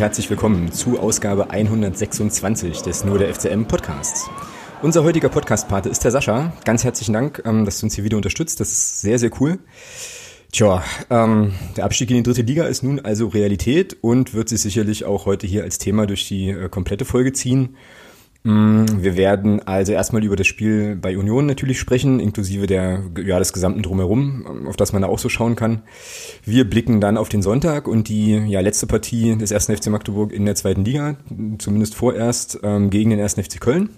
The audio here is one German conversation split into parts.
herzlich willkommen zu Ausgabe 126 des Nur der FCM Podcasts. Unser heutiger Podcast-Pate ist der Sascha. Ganz herzlichen Dank, ähm, dass du uns hier wieder unterstützt. Das ist sehr, sehr cool. Tja, ähm, der Abstieg in die dritte Liga ist nun also Realität und wird sich sicherlich auch heute hier als Thema durch die äh, komplette Folge ziehen. Mm, wir werden also erstmal über das Spiel bei Union natürlich sprechen, inklusive der, ja, des gesamten Drumherum, auf das man da auch so schauen kann. Wir blicken dann auf den Sonntag und die ja, letzte Partie des 1. FC Magdeburg in der zweiten Liga, zumindest vorerst, ähm, gegen den 1. FC Köln.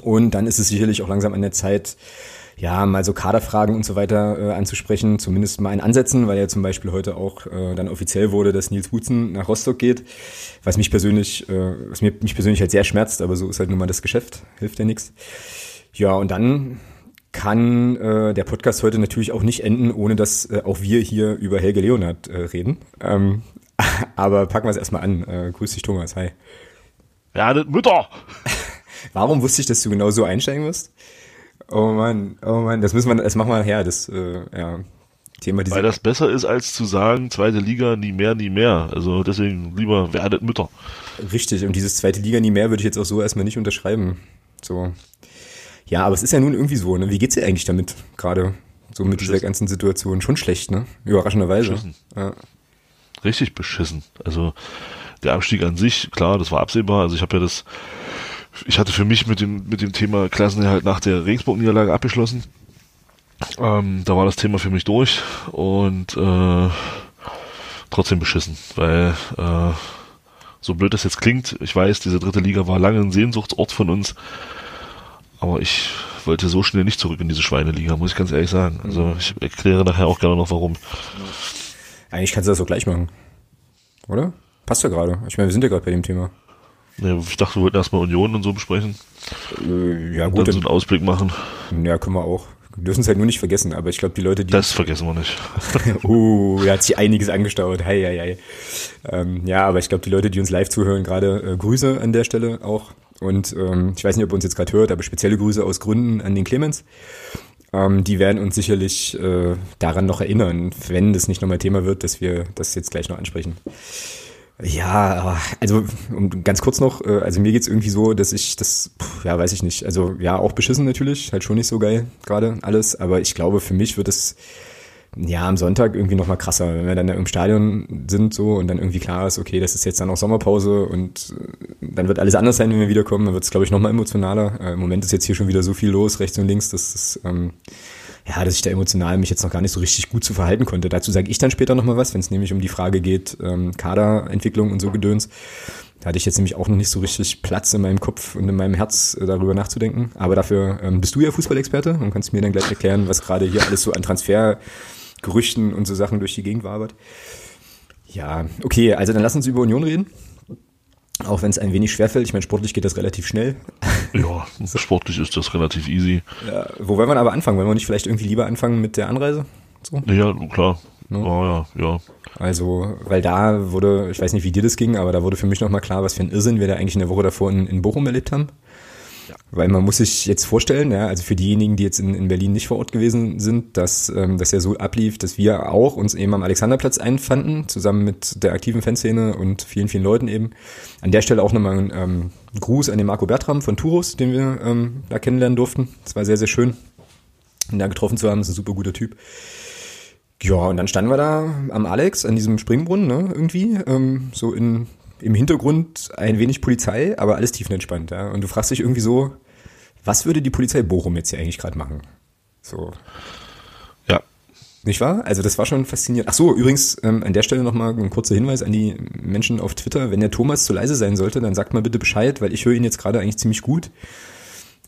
Und dann ist es sicherlich auch langsam an der Zeit, ja, mal so Kaderfragen und so weiter äh, anzusprechen, zumindest mal in Ansätzen, weil ja zum Beispiel heute auch äh, dann offiziell wurde, dass Nils Butzen nach Rostock geht, was mich persönlich, äh, was mir, mich persönlich halt sehr schmerzt, aber so ist halt nun mal das Geschäft, hilft ja nichts. Ja, und dann kann äh, der Podcast heute natürlich auch nicht enden, ohne dass äh, auch wir hier über Helge Leonard äh, reden. Ähm, aber packen wir es erstmal an. Äh, grüß dich, Thomas. Hi. Werdet Mütter! Warum wusste ich, dass du genau so einsteigen wirst? Oh Mann, oh Mann, das müssen wir, das machen wir her, das, äh, ja, Thema Weil das besser ist, als zu sagen, zweite Liga, nie mehr, nie mehr. Also deswegen lieber werdet Mütter. Richtig, und dieses zweite Liga, nie mehr würde ich jetzt auch so erstmal nicht unterschreiben. So. Ja, aber es ist ja nun irgendwie so, ne? Wie geht's dir eigentlich damit, gerade? So mit beschissen. dieser ganzen Situation. Schon schlecht, ne? Überraschenderweise. Beschissen. Ja. Richtig beschissen. Also der Abstieg an sich, klar, das war absehbar. Also ich habe ja das ich hatte für mich mit dem, mit dem Thema Klassenerhalt nach der Regensburg-Niederlage abgeschlossen. Ähm, da war das Thema für mich durch und äh, trotzdem beschissen, weil äh, so blöd das jetzt klingt, ich weiß, diese dritte Liga war lange ein Sehnsuchtsort von uns, aber ich wollte so schnell nicht zurück in diese Schweineliga, muss ich ganz ehrlich sagen. Also ich erkläre nachher auch gerne noch warum. Eigentlich kannst du das auch gleich machen, oder? Passt ja gerade. Ich meine, wir sind ja gerade bei dem Thema. Ja, ich dachte, wir wollten erstmal Union und so besprechen. Äh, ja, gut. Dann so einen Ausblick machen. Ja, können wir auch. Wir dürfen es halt nur nicht vergessen, aber ich glaube, die Leute, die. Das vergessen wir nicht. uh, da hat sich einiges angestaut. Hei, hei, hei. Ähm, ja, aber ich glaube, die Leute, die uns live zuhören, gerade äh, Grüße an der Stelle auch. Und ähm, ich weiß nicht, ob ihr uns jetzt gerade hört, aber spezielle Grüße aus Gründen an den Clemens. Ähm, die werden uns sicherlich äh, daran noch erinnern, wenn das nicht nochmal Thema wird, dass wir das jetzt gleich noch ansprechen. Ja, also um, ganz kurz noch, äh, also mir geht's irgendwie so, dass ich das, ja, weiß ich nicht, also ja, auch beschissen natürlich, halt schon nicht so geil gerade alles, aber ich glaube, für mich wird es ja am Sonntag irgendwie nochmal krasser, wenn wir dann im Stadion sind so und dann irgendwie klar ist, okay, das ist jetzt dann auch Sommerpause und äh, dann wird alles anders sein, wenn wir wiederkommen, dann wird es, glaube ich, nochmal emotionaler. Äh, Im Moment ist jetzt hier schon wieder so viel los, rechts und links, dass das ähm, ja, dass ich da emotional mich jetzt noch gar nicht so richtig gut zu verhalten konnte. Dazu sage ich dann später nochmal was, wenn es nämlich um die Frage geht, ähm, Kaderentwicklung und so Gedöns. Da hatte ich jetzt nämlich auch noch nicht so richtig Platz in meinem Kopf und in meinem Herz äh, darüber nachzudenken. Aber dafür ähm, bist du ja Fußballexperte und kannst mir dann gleich erklären, was gerade hier alles so an Transfergerüchten und so Sachen durch die Gegend wabert. Ja, okay, also dann lass uns über Union reden. Auch wenn es ein wenig schwerfällt. Ich meine, sportlich geht das relativ schnell. Ja, sportlich ist das relativ easy. Ja, wo wollen wir aber anfangen? Wollen wir nicht vielleicht irgendwie lieber anfangen mit der Anreise? So? Ja, klar. No? Ne? Oh, ja, ja. Also, weil da wurde, ich weiß nicht, wie dir das ging, aber da wurde für mich nochmal klar, was für ein Irrsinn wir da eigentlich in der Woche davor in, in Bochum erlebt haben. Weil man muss sich jetzt vorstellen, ja, also für diejenigen, die jetzt in, in Berlin nicht vor Ort gewesen sind, dass ähm, das ja so ablief, dass wir auch uns eben am Alexanderplatz einfanden, zusammen mit der aktiven Fanszene und vielen, vielen Leuten eben. An der Stelle auch nochmal ein ähm, Gruß an den Marco Bertram von Turus, den wir ähm, da kennenlernen durften. Es war sehr, sehr schön, ihn da getroffen zu haben. Das ist ein super guter Typ. Ja, und dann standen wir da am Alex, an diesem Springbrunnen, ne, irgendwie, ähm, so in im Hintergrund ein wenig Polizei, aber alles tiefenentspannt. Ja? Und du fragst dich irgendwie so, was würde die Polizei Bochum jetzt hier eigentlich gerade machen? So. Ja. Nicht wahr? Also das war schon faszinierend. Ach so, übrigens ähm, an der Stelle nochmal ein kurzer Hinweis an die Menschen auf Twitter. Wenn der Thomas zu leise sein sollte, dann sagt mal bitte Bescheid, weil ich höre ihn jetzt gerade eigentlich ziemlich gut.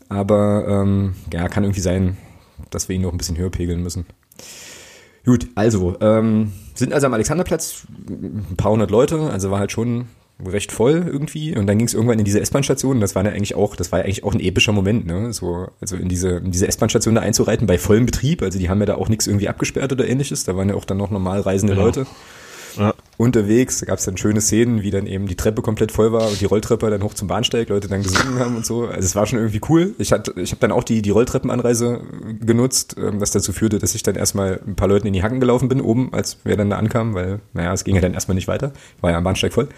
Aber ähm, ja, kann irgendwie sein, dass wir ihn noch ein bisschen höher pegeln müssen. Gut, also, ähm, sind also am Alexanderplatz ein paar hundert Leute, also war halt schon recht voll irgendwie und dann ging es irgendwann in diese S-Bahn-Station. Das war ja eigentlich auch, das war ja eigentlich auch ein epischer Moment, ne? So, also in diese, in diese S-Bahn-Station da einzureiten bei vollem Betrieb. Also die haben ja da auch nichts irgendwie abgesperrt oder ähnliches. Da waren ja auch dann noch normal reisende genau. Leute ja. unterwegs. Da gab es dann schöne Szenen, wie dann eben die Treppe komplett voll war und die Rolltreppe dann hoch zum Bahnsteig, Leute dann gesungen haben und so. Also es war schon irgendwie cool. Ich hatte, ich habe dann auch die, die Rolltreppenanreise genutzt, ähm, was dazu führte, dass ich dann erstmal ein paar Leuten in die Hacken gelaufen bin, oben, als wir dann da ankamen, weil, naja, es ging ja dann erstmal nicht weiter. War ja am Bahnsteig voll.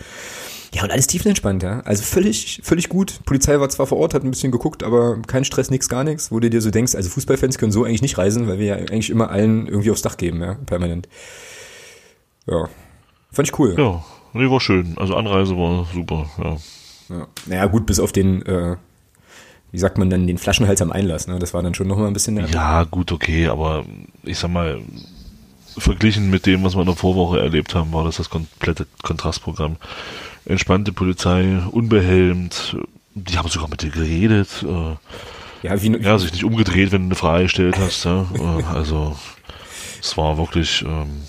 Ja, und alles tiefenentspannt, ja. Also völlig, völlig gut. Polizei war zwar vor Ort, hat ein bisschen geguckt, aber kein Stress, nix, gar nichts, wo du dir so denkst, also Fußballfans können so eigentlich nicht reisen, weil wir ja eigentlich immer allen irgendwie aufs Dach geben, ja, permanent. Ja. Fand ich cool. Ja, nee, war schön. Also Anreise war super, ja. ja. Naja, gut, bis auf den, äh, wie sagt man dann, den Flaschenhals am Einlass, ne? Das war dann schon nochmal ein bisschen nervig. Ja, gut, okay, aber ich sag mal, verglichen mit dem, was wir in der Vorwoche erlebt haben, war das das komplette Kontrastprogramm. Entspannte Polizei, unbehelmt, die haben sogar mit dir geredet, äh, Ja, wie, ja, sich nicht umgedreht, wenn du eine Frage gestellt hast, ja. Äh, also, es war wirklich, ähm,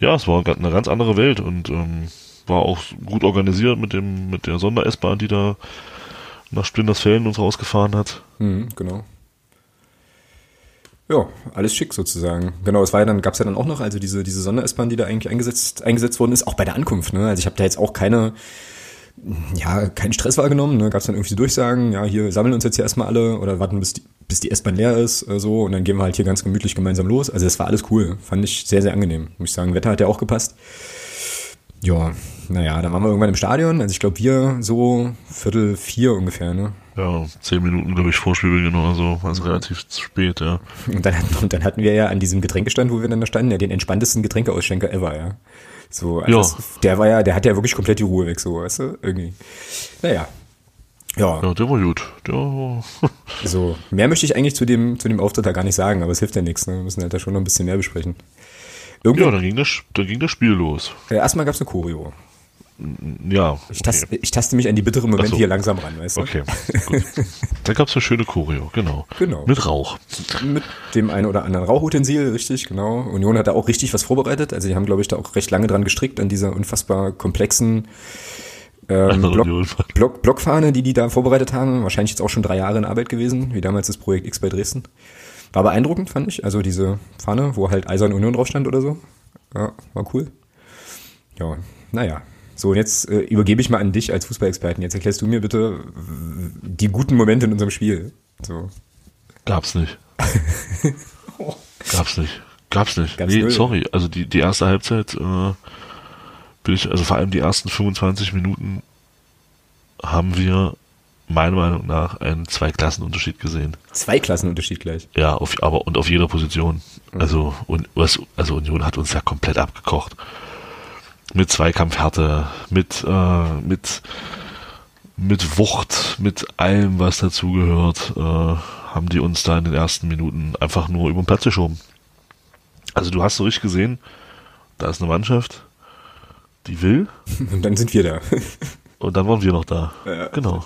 ja, es war eine ganz andere Welt und ähm, war auch gut organisiert mit dem, mit der Sonder-S-Bahn, die da nach Splintersfällen uns rausgefahren hat. Mhm, genau. Ja, alles schick sozusagen. Genau, es war ja dann, gab's ja dann auch noch, also diese, diese Sonder-S-Bahn, die da eigentlich eingesetzt, eingesetzt worden ist, auch bei der Ankunft, ne? Also ich habe da jetzt auch keine, ja, keinen Stress wahrgenommen, ne? Gab's dann irgendwie so Durchsagen, ja, hier sammeln uns jetzt hier erstmal alle oder warten, bis die, bis die S-Bahn leer ist, äh, so, und dann gehen wir halt hier ganz gemütlich gemeinsam los. Also das war alles cool. Fand ich sehr, sehr angenehm, muss ich sagen. Wetter hat ja auch gepasst. Ja, naja, dann waren wir irgendwann im Stadion. Also ich glaube, wir so Viertel vier ungefähr, ne? Ja, zehn Minuten, glaube ich, Vorspielbeginn oder so, war es relativ spät, ja. Und dann, hatten, und dann hatten wir ja an diesem Getränkestand, wo wir dann da standen, ja den entspanntesten Getränkeausschenker ever, ja. So, also Ja. das, der war ja, der hat ja wirklich komplett die Ruhe weg, so, weißt du, irgendwie. Naja. Ja, Ja, der war gut. Der war, so, mehr möchte ich eigentlich zu dem, zu dem Auftritt da gar nicht sagen, aber es hilft ja nichts, ne? Wir müssen halt da schon noch ein bisschen mehr besprechen. Irgendwie, ja, dann ging das, dann ging das Spiel los. äh, erstmal gab's eine Choreo. Ja. Ich, taste, ich taste mich an die bitteren Momente so. hier langsam ran, weißt du? Okay, gut. Dann gab's eine schöne Choreo, genau. Genau. Mit Rauch. Mit dem einen oder anderen Rauchutensil, richtig, genau. Union hat da auch richtig was vorbereitet. Also die haben, glaube ich, da auch recht lange dran gestrickt, an dieser unfassbar komplexen ähm, Block. Block, Blockfahne, die die da vorbereitet haben. Wahrscheinlich jetzt auch schon drei Jahre in Arbeit gewesen, wie damals das Projekt X bei Dresden. War beeindruckend, fand ich. Also diese Fahne, wo halt Eisern Union drauf stand oder so. Ja, war cool. Ja, naja. So, und jetzt äh, übergebe ich mal an dich als Fußballexperten. Jetzt erklärst du mir bitte die guten Momente in unserem Spiel. So. Gab's nicht. Gab's nicht. Gab's nicht. Gab's nee, null. sorry. Also die, die erste Halbzeit äh, bin ich, also vor allem die ersten 25 Minuten haben wir meiner Meinung nach einen Zweiklassenunterschied gesehen. Zwei Klassenunterschied gleich. Ja, auf, aber und auf jeder Position. Also, und, was, also Union hat uns ja komplett abgekocht. Mit Zweikampfhärte, mit, äh, mit, mit Wucht, mit allem, was dazugehört, äh, haben die uns da in den ersten Minuten einfach nur über den Platz geschoben. Also du hast so richtig gesehen, da ist eine Mannschaft, die will, Und dann sind wir da. und dann waren wir noch da. Ja. Genau.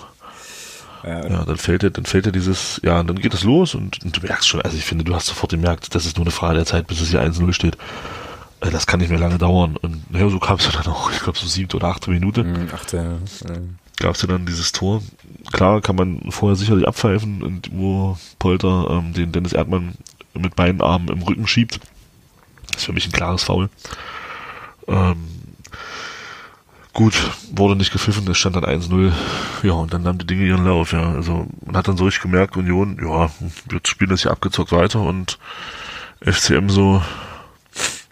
Ja, Ja, dann fällt dir, dann fällt dir dieses, ja, und dann geht es los und, und du merkst schon, also ich finde, du hast sofort gemerkt, das ist nur eine Frage der Zeit, bis es hier 1-0 steht. Äh, Das kann nicht mehr lange dauern. Und naja, so kam es ja dann auch, ich glaube so siebte oder achte Minute, Hm, Achte, ja. gab es ja dann dieses Tor. Klar kann man vorher sicherlich abpfeifen, und wo Polter ähm, den Dennis Erdmann mit beiden Armen im Rücken schiebt. Das ist für mich ein klares Foul. Ähm, gut, wurde nicht gepfiffen, es stand dann 1-0. Ja, und dann nahmen die Dinge ihren Lauf, ja. Also man hat dann so richtig gemerkt, Union, ja, wir spielen das hier abgezockt weiter und FCM so,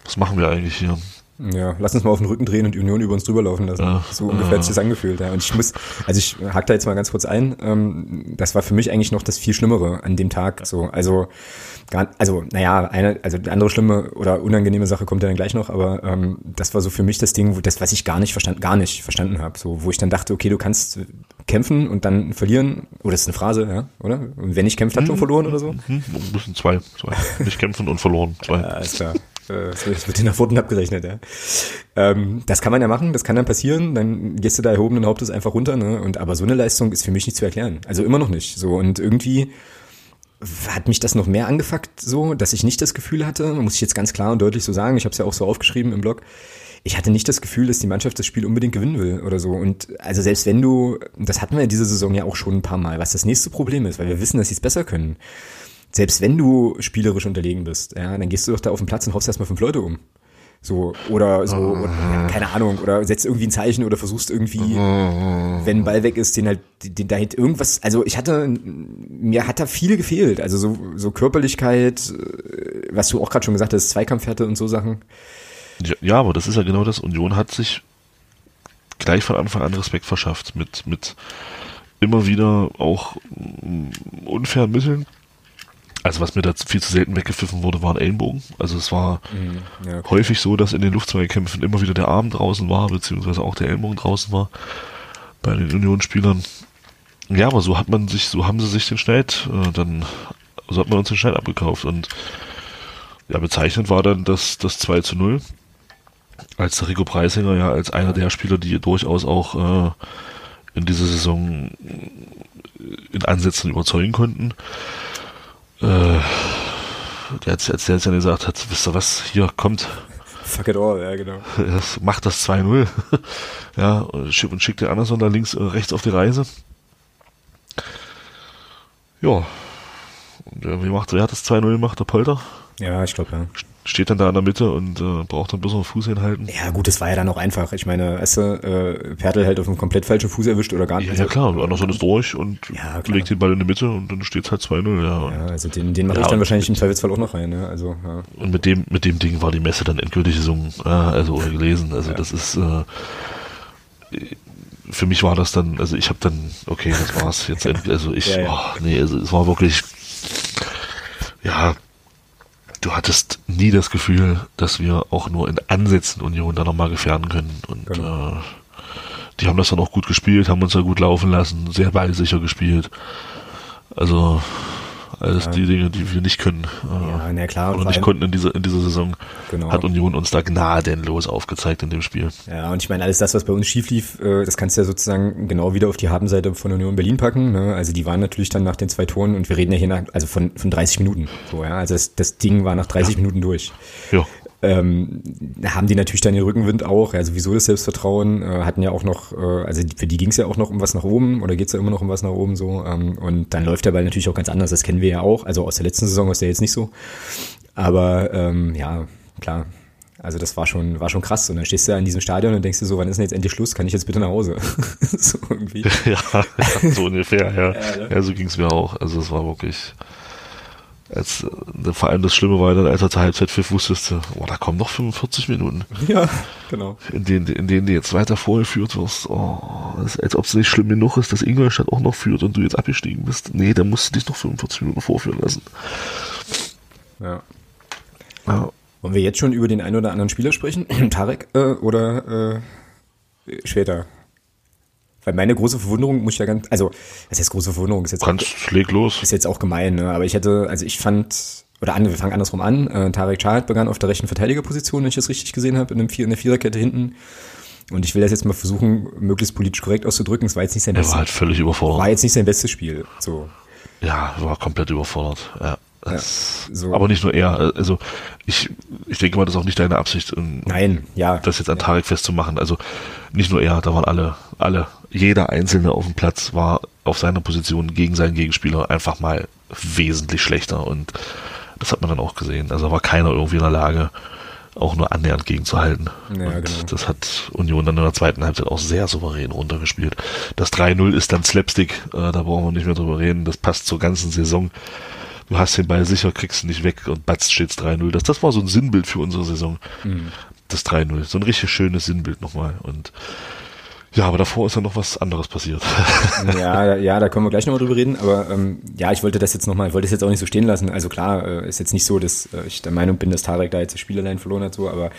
was machen wir eigentlich hier? Ja, lass uns mal auf den Rücken drehen und die Union über uns drüber laufen lassen. Ja. so ungefähr hat sich das angefühlt. Ja. Und ich muss, also ich hack da jetzt mal ganz kurz ein. Ähm, das war für mich eigentlich noch das viel Schlimmere an dem Tag. So, also, gar, also, naja, eine, also die andere schlimme oder unangenehme Sache kommt ja dann gleich noch, aber ähm, das war so für mich das Ding, wo das, was ich gar nicht verstanden, gar nicht verstanden habe. So, wo ich dann dachte, okay, du kannst kämpfen und dann verlieren. Oder das ist eine Phrase, ja, oder? Und wenn nicht kämpft, hat schon verloren oder so. Hm, ein bisschen zwei, zwei. Nicht kämpfen und verloren. Zwei. Ja, alles klar. Äh, Das wird- dir Pfoten abgerechnet, ja. Ähm, das kann man ja machen, das kann dann passieren, dann gehst du da erhobenen Hauptes einfach runter, ne? Und aber so eine Leistung ist für mich nicht zu erklären. Also immer noch nicht. So und irgendwie hat mich das noch mehr angefuckt, so, dass ich nicht das Gefühl hatte, muss ich jetzt ganz klar und deutlich so sagen, ich habe es ja auch so aufgeschrieben im Blog, ich hatte nicht das Gefühl, dass die Mannschaft das Spiel unbedingt gewinnen will oder so. Und also selbst wenn du, das hatten wir ja diese Saison ja auch schon ein paar Mal, was das nächste Problem ist, weil wir wissen, dass sie es besser können. Selbst wenn du spielerisch unterlegen bist, ja, dann gehst du doch da auf den Platz und haust erstmal fünf Leute um. So, oder so, oder, ja, keine Ahnung, oder setzt irgendwie ein Zeichen oder versuchst irgendwie, wenn ein Ball weg ist, den halt, den da halt irgendwas, also ich hatte, mir hat da viel gefehlt, also so, so Körperlichkeit, äh, was du auch gerade schon gesagt hast, Zweikampfhärte und so Sachen. Ja, ja, aber das ist ja genau das. Union hat sich gleich von Anfang an Respekt verschafft mit, mit immer wieder auch mm, unfairen Mitteln. Also was mir da viel zu selten weggepfiffen wurde, waren Ellenbogen. Also es war Mhm, ja, okay. häufig so, dass in den Luftzweikämpfen immer wieder der Arm draußen war, beziehungsweise auch der Ellenbogen draußen war bei den Unionsspielern. Ja, aber so hat man sich, so haben sie sich den Schneid, äh, dann, so hat man uns den Schneid abgekauft und ja, bezeichnend war dann das, das 2 zu 0, als der Rico Preisinger ja als einer der Spieler, die durchaus auch äh, in dieser Saison in Ansätzen überzeugen konnten. Äh, der hat als der jetzt ja gesagt hat, wisst ihr was, hier kommt, Fuck it all, ja, genau. das macht das 2-0. ja, und schick- und schickt den Anderson da links, äh, rechts auf die Reise. Ja. Und äh, wie macht, wer hat das 2-0 gemacht? Der Polter? Ja, ich glaube, ja. Steht dann da in der Mitte und äh, braucht dann bloß noch Fuß hinhalten. Ja, gut, das war ja dann auch einfach. Ich meine, weißt du, äh, Pertl halt auf einem komplett falschen Fuß erwischt oder gar nicht. Ja, ja klar, und Anderson ist durch und Ja, legt den Ball in die Mitte und dann steht es halt 2-0. Ja. Ja, also den, den mache Ja, ich dann wahrscheinlich im Zweifelsfall auch noch rein, ne? Also, ja. Und mit dem, mit dem Ding war die Messe dann endgültig gesungen, ja, also oder gelesen. Also das ist äh, für mich war das dann, also ich habe dann, okay, das war's jetzt. Also ich. Oh, nee, also es war wirklich, ja, du hattest nie das Gefühl, dass wir auch nur in Ansätzen Union da nochmal gefährden können. Und Genau. äh, die haben das dann auch gut gespielt, haben uns da gut laufen lassen, sehr ballsicher gespielt. Also alles Ja. die Dinge, die wir nicht können. äh, Ja, na klar. und oder nicht konnten in dieser, in dieser Saison, Genau. hat Union uns da gnadenlos aufgezeigt in dem Spiel. Ja, und ich meine, alles das, was bei uns schief lief, äh, das kannst du ja sozusagen genau wieder auf die Habenseite von Union Berlin packen. Ne? Also die waren natürlich dann nach den zwei Toren und wir reden ja hier nach, also von, von 30 Minuten. So, ja. Also das, das Ding war nach 30 Minuten durch. Ja, ähm, haben die natürlich dann den Rückenwind auch, ja sowieso das Selbstvertrauen, äh, hatten ja auch noch, äh, also für die ging es ja auch noch um was nach oben oder geht's ja immer noch um was nach oben so ähm, und dann läuft der Ball natürlich auch ganz anders, das kennen wir ja auch, also aus der letzten Saison aus der jetzt nicht so, aber ähm, ja, klar, also das war schon, war schon krass und dann stehst du da in diesem Stadion und denkst dir so, wann ist denn jetzt endlich Schluss, kann ich jetzt bitte nach Hause? so irgendwie. ja, ja, so ungefähr, ja. Ja, ne? Ja, so ging's mir auch. Also es war wirklich. Als, äh, vor allem das Schlimme war dann, als er zur Halbzeit pfiff, wusstest du, oh, da kommen noch 45 Minuten, Ja, genau. in denen, in denen du jetzt weiter vorgeführt wirst. Oh, ist, als ob es nicht schlimm genug ist, dass Ingolstadt auch noch führt und du jetzt abgestiegen bist. Nee, da musst du dich noch 45 Minuten vorführen lassen. Ja. Ja. Wollen wir jetzt schon über den einen oder anderen Spieler sprechen? Tarek äh, oder äh, später? Weil meine große Verwunderung muss ich ja ganz, also das heißt große Verwunderung ist jetzt Kannst, leg los. ist jetzt auch gemein, ne? aber ich hätte, also ich fand, oder an, wir fangen andersrum an, äh, Tarek Chahat begann auf der rechten Verteidigerposition, wenn ich das richtig gesehen habe, in, einem Vier, in der Viererkette hinten. Und ich will das jetzt mal versuchen, möglichst politisch korrekt auszudrücken. Es war jetzt nicht sein Er bestes, war halt völlig überfordert. war jetzt nicht sein bestes Spiel. So, Ja, war komplett überfordert. Ja. Das, so. Aber nicht nur er. Also ich, ich denke mal, das ist auch nicht deine Absicht, ähm, nein, ja, das jetzt an Tarek festzumachen. Also nicht nur er, da waren alle, alle, jeder Einzelne auf dem Platz war auf seiner Position gegen seinen Gegenspieler einfach mal wesentlich schlechter und das hat man dann auch gesehen. Also war keiner irgendwie in der Lage, auch nur annähernd gegenzuhalten. Ja, und genau. das hat Union dann in der zweiten Halbzeit auch sehr souverän runtergespielt. Das 3-0 ist dann Slapstick, äh, da brauchen wir nicht mehr drüber reden. Das passt zur ganzen Saison. Du hast den Ball sicher, kriegst ihn nicht weg und batz steht's 3-0. Das, das war so ein Sinnbild für unsere Saison. Mhm. Das 3-0. So ein richtig schönes Sinnbild nochmal. Und ja, aber davor ist dann noch was anderes passiert. Ja, ja, da können wir gleich nochmal drüber reden, aber ähm, ja, ich wollte das jetzt nochmal, ich wollte es jetzt auch nicht so stehen lassen. Also klar, äh, ist jetzt nicht so, dass äh, ich der Meinung bin, dass Tarek da jetzt das Spiel allein verloren hat, so, aber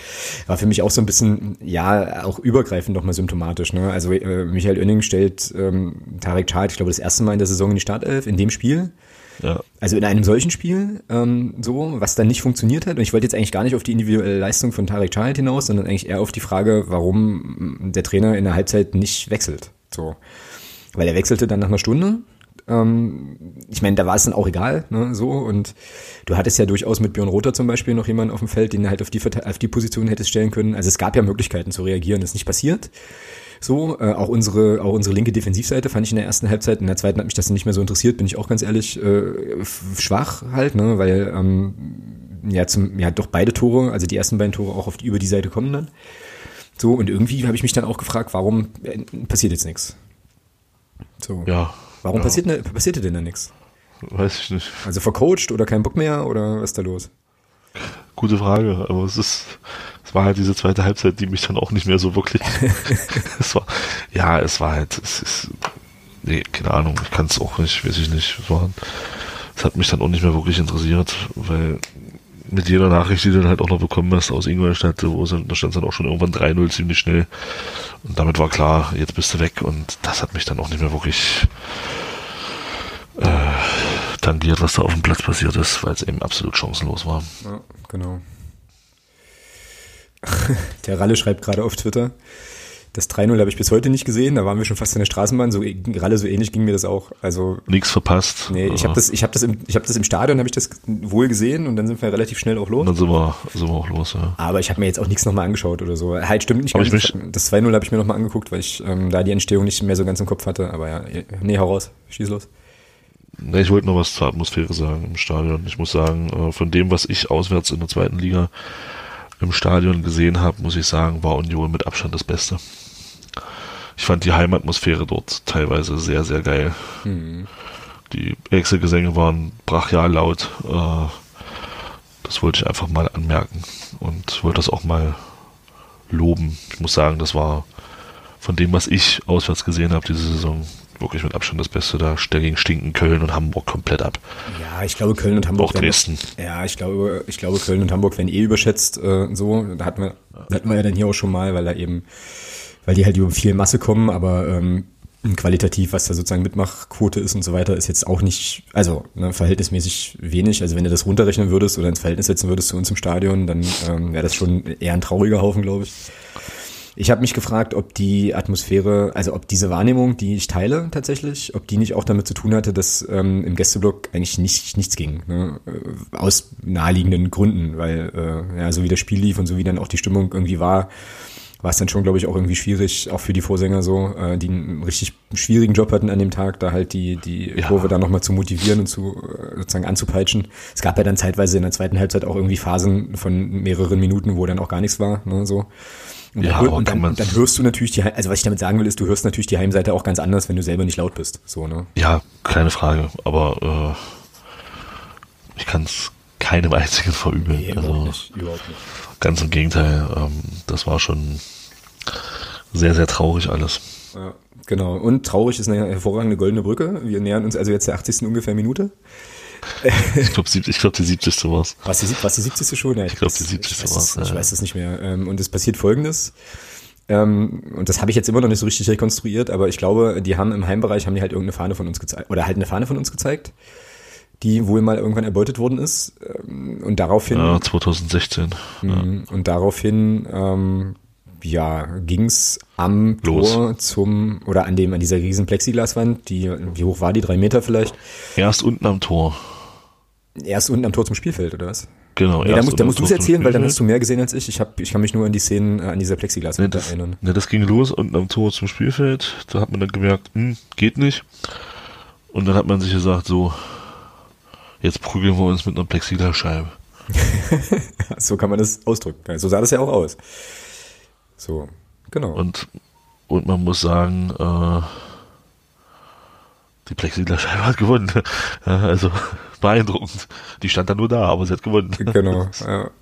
war für mich auch so ein bisschen, ja, auch übergreifend nochmal symptomatisch. Ne? Also äh, Michael Oenning stellt ähm, Tarek Chart, ich glaube, das erste Mal in der Saison in die Startelf, in dem Spiel. Ja. Also in einem solchen Spiel, ähm, so, was dann nicht funktioniert hat. Und ich wollte jetzt eigentlich gar nicht auf die individuelle Leistung von Tarek Chahat hinaus, sondern eigentlich eher auf die Frage, warum der Trainer in der Halbzeit nicht wechselt. So. Weil er wechselte dann nach einer Stunde. Ähm, ich meine, da war es dann auch egal, ne, so. Und du hattest ja durchaus mit Björn Rother zum Beispiel noch jemanden auf dem Feld, den du halt auf die, auf die Position hättest stellen können. Also es gab ja Möglichkeiten zu reagieren, das ist nicht passiert. So, äh, auch unsere, auch unsere linke Defensivseite fand ich in der ersten Halbzeit, in der zweiten hat mich das nicht mehr so interessiert, bin ich auch ganz ehrlich, äh, schwach halt, ne, weil ähm, ja zum, ja doch beide Tore, also die ersten beiden Tore auch auf die, über die Seite kommen dann. So, und irgendwie habe ich mich dann auch gefragt, warum äh, passiert jetzt nichts? So. Ja. Warum ja. passiert, ne, passierte denn da nichts? Weiß ich nicht. Also vercoacht oder kein Bock mehr oder was ist da los? Gute Frage, aber es ist, es war halt diese zweite Halbzeit, die mich dann auch nicht mehr so wirklich. es war, ja, es war halt, es ist, nee, keine Ahnung, ich kann es auch nicht, weiß ich nicht. Es war, es hat mich dann auch nicht mehr wirklich interessiert, weil mit jeder Nachricht, die du dann halt auch noch bekommen hast aus Ingolstadt, wo es, da stand dann auch schon irgendwann 3-0 ziemlich schnell. Und damit war klar, jetzt bist du weg. Und das hat mich dann auch nicht mehr wirklich äh, tangiert, was da auf dem Platz passiert ist, weil es eben absolut chancenlos war. Ja, genau. Der Ralle schreibt gerade auf Twitter, das 3-0 habe ich bis heute nicht gesehen, da waren wir schon fast in der Straßenbahn, so gerade so ähnlich ging mir das auch. Also nichts verpasst. Nee, ich habe das ich habe das im ich habe das im Stadion habe ich das wohl gesehen und dann sind wir relativ schnell auch los. dann sind wir, sind wir auch los, ja. Aber ich habe mir jetzt auch nichts nochmal angeschaut oder so. Halt stimmt nicht ganz. ich mich- das 2-0 habe ich mir nochmal angeguckt, weil ich ähm, da die Entstehung nicht mehr so ganz im Kopf hatte, aber ja, nee, hau raus, schieß los. Nee, ich wollte noch was zur Atmosphäre sagen im Stadion. Ich muss sagen, äh, von dem, was ich auswärts in der zweiten Liga im Stadion gesehen habe, muss ich sagen, war Union mit Abstand das Beste. Ich fand die Heimatmosphäre dort teilweise sehr, sehr geil. Die Wechselgesänge waren brachial laut. Äh, Das wollte ich einfach mal anmerken und wollte das auch mal loben. Ich muss sagen, das war von dem, was ich auswärts gesehen habe diese Saison, wirklich mit Abstand das Beste. Da dagegen stinken Köln und Hamburg komplett ab. Ja, ich glaube Köln und Hamburg. Auch werden- Dresden. Ja, ich glaube, ich glaube Köln und Hamburg werden eh überschätzt. Äh, so, da hatten wir, hatten wir ja dann hier auch schon mal, weil da eben, weil die halt über viel Masse kommen, aber ähm, qualitativ, was da sozusagen Mitmachquote ist und so weiter, ist jetzt auch nicht, also ne, verhältnismäßig wenig. Also wenn du das runterrechnen würdest oder ins Verhältnis setzen würdest zu uns im Stadion, dann ähm, wäre das schon eher ein trauriger Haufen, glaube ich. Ich habe mich gefragt, ob die Atmosphäre, also ob diese Wahrnehmung, die ich teile tatsächlich, ob die nicht auch damit zu tun hatte, dass ähm, im Gästeblock eigentlich nicht, nichts ging. Ne? Äh, Aus naheliegenden Gründen, weil äh, ja, so wie das Spiel lief und so wie dann auch die Stimmung irgendwie war, war es dann schon, glaube ich, auch irgendwie schwierig, auch für die Vorsänger so, äh, die einen richtig schwierigen Job hatten an dem Tag, da halt die, die Ja. Kurve dann nochmal zu motivieren und zu äh, sozusagen anzupeitschen. Es gab ja dann zeitweise in der zweiten Halbzeit auch irgendwie Phasen von mehreren Minuten, wo dann auch gar nichts war, ne, so. Und, Ja, dann, und dann, dann hörst du natürlich die, also was ich damit sagen will, ist, du hörst natürlich die Heimseite auch ganz anders, wenn du selber nicht laut bist, so, ne. Ja, keine Frage, aber äh, ich kann es keinem einzigen verübeln. also, nicht, überhaupt nicht. Ganz im Gegenteil, ähm, das war schon sehr, sehr traurig alles. Ja, genau. Und traurig ist eine hervorragende goldene Brücke. Wir nähern uns also jetzt der 80. ungefähr Minute. Ich glaube, ich glaub, die 70. war's. Was die, was die 70. schon? Ja, ich, glaub, weiß- die 70. Ich weiß, war's, es, ich ja. weiß es nicht mehr. Ähm, Und es passiert folgendes. Ähm, und das habe ich jetzt immer noch nicht so richtig rekonstruiert, aber ich glaube, die haben im Heimbereich haben die halt irgendeine Fahne von uns gezeigt oder halt eine Fahne von uns gezeigt, die wohl mal irgendwann erbeutet worden ist ähm, und daraufhin Ja, 2016. Ja. Mhm. Und daraufhin, ja, ging's am Los. Tor zum, oder an dem, an dieser riesen Plexiglaswand, die, wie hoch war die? Drei Meter vielleicht? Erst unten am Tor. Erst unten am Tor zum Spielfeld, oder was? Genau. Nee, da musst, da musst du es erzählen, weil dann hast du mehr gesehen als ich. Ich, hab, ich kann mich nur an die Szenen, äh, an dieser Plexiglaswand das, erinnern. ne, das ging los unten am Tor zum Spielfeld. Da hat man dann gemerkt, hm, geht nicht. Und dann hat man sich gesagt, so, jetzt prügeln wir uns mit einer Plexiglasscheibe. So kann man das ausdrücken. So sah das ja auch aus. So, genau. Und, und man muss sagen, äh, die Plexiglasscheibe hat gewonnen. Ja, also beeindruckend. Die stand da nur da, aber sie hat gewonnen. genau. Ja.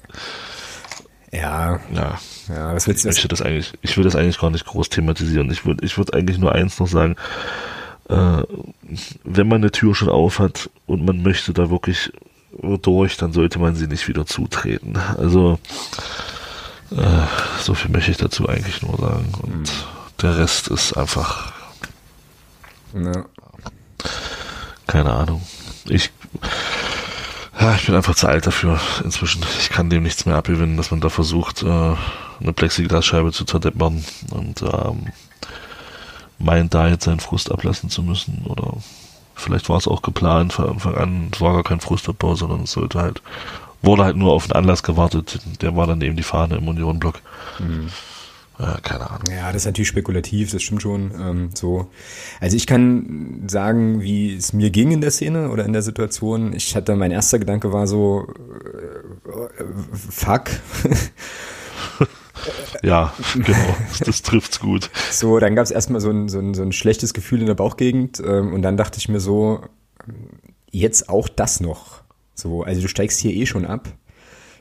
Ja, Ja, ja, was willst ich du? möchte das eigentlich, ich will das eigentlich gar nicht groß thematisieren. Ich würde, ich würde eigentlich nur eins noch sagen, äh, wenn man eine Tür schon auf hat und man möchte da wirklich durch, dann sollte man sie nicht wieder zutreten. Also äh, so viel möchte ich dazu eigentlich nur sagen. Und der Rest ist einfach Ja. keine Ahnung. Ich ja, ich bin einfach zu alt dafür inzwischen. Ich kann dem nichts mehr abgewinnen, dass man da versucht, äh, eine Plexiglasscheibe zu zerdeppern und ähm, meint da jetzt seinen Frust ablassen zu müssen. Oder vielleicht war es auch geplant von Anfang an. Es war gar kein Frustabbau, sondern es sollte halt, wurde halt nur auf einen Anlass gewartet. Der war dann eben die Fahne im Unionblock. Äh, keine Ahnung. Ja, das ist natürlich spekulativ, das stimmt schon. Ähm, so. Also ich kann sagen, wie es mir ging in der Szene oder in der Situation. Ich hatte, mein erster Gedanke war so, äh, fuck. Ja, genau. Das, das trifft's gut. So, dann gab es erstmal so ein, so, ein, so ein schlechtes Gefühl in der Bauchgegend ähm, und dann dachte ich mir so, jetzt auch das noch. So, also du steigst hier eh schon ab.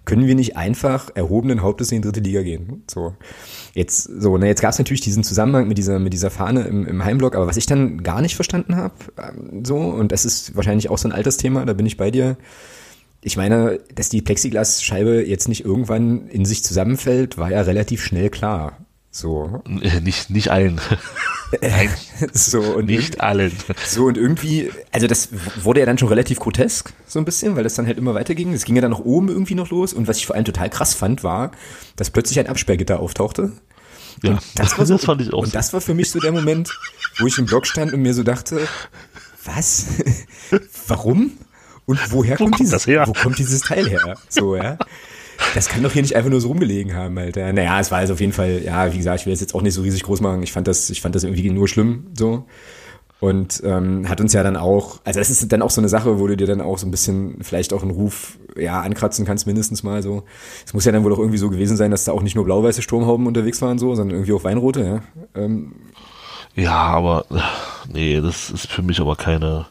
können wir nicht einfach erhobenen Hauptes in die dritte Liga gehen? So. Jetzt, so, ne, jetzt gab es natürlich diesen Zusammenhang mit dieser, mit dieser Fahne im, im Heimblock, aber was ich dann gar nicht verstanden habe, ähm, so, und das ist wahrscheinlich auch so ein altes Thema, da bin ich bei dir. Ich meine, dass die Plexiglasscheibe jetzt nicht irgendwann in sich zusammenfällt, war ja relativ schnell klar. So. Äh, nicht, nicht allen. Nein, so und nicht allen. So und irgendwie, also das wurde ja dann schon relativ grotesk, so ein bisschen, weil das dann halt immer weiterging. Es ging ja dann nach oben irgendwie noch los. Und was ich vor allem total krass fand, war, dass plötzlich ein Absperrgitter auftauchte. Ja, Und das, war so, das fand ich auch. Und das war für mich so der Moment, wo ich im Blog stand und mir so dachte, was? Warum? Und woher Wo kommt, kommt dieses, wo kommt dieses Teil her? So, ja. Das kann doch hier nicht einfach nur so rumgelegen haben, Alter. Naja, es war also auf jeden Fall, ja, wie gesagt, ich will es jetzt auch nicht so riesig groß machen. Ich fand das, ich fand das irgendwie nur schlimm, so. Und ähm, hat uns ja dann auch, also das ist dann auch so eine Sache, wo du dir dann auch so ein bisschen vielleicht auch einen Ruf ja ankratzen kannst, mindestens mal so. Es muss ja dann wohl auch irgendwie so gewesen sein, dass da auch nicht nur blau-weiße Sturmhauben unterwegs waren, so, sondern irgendwie auch weinrote, ja. Ähm, Ja, aber nee, das ist für mich aber keine.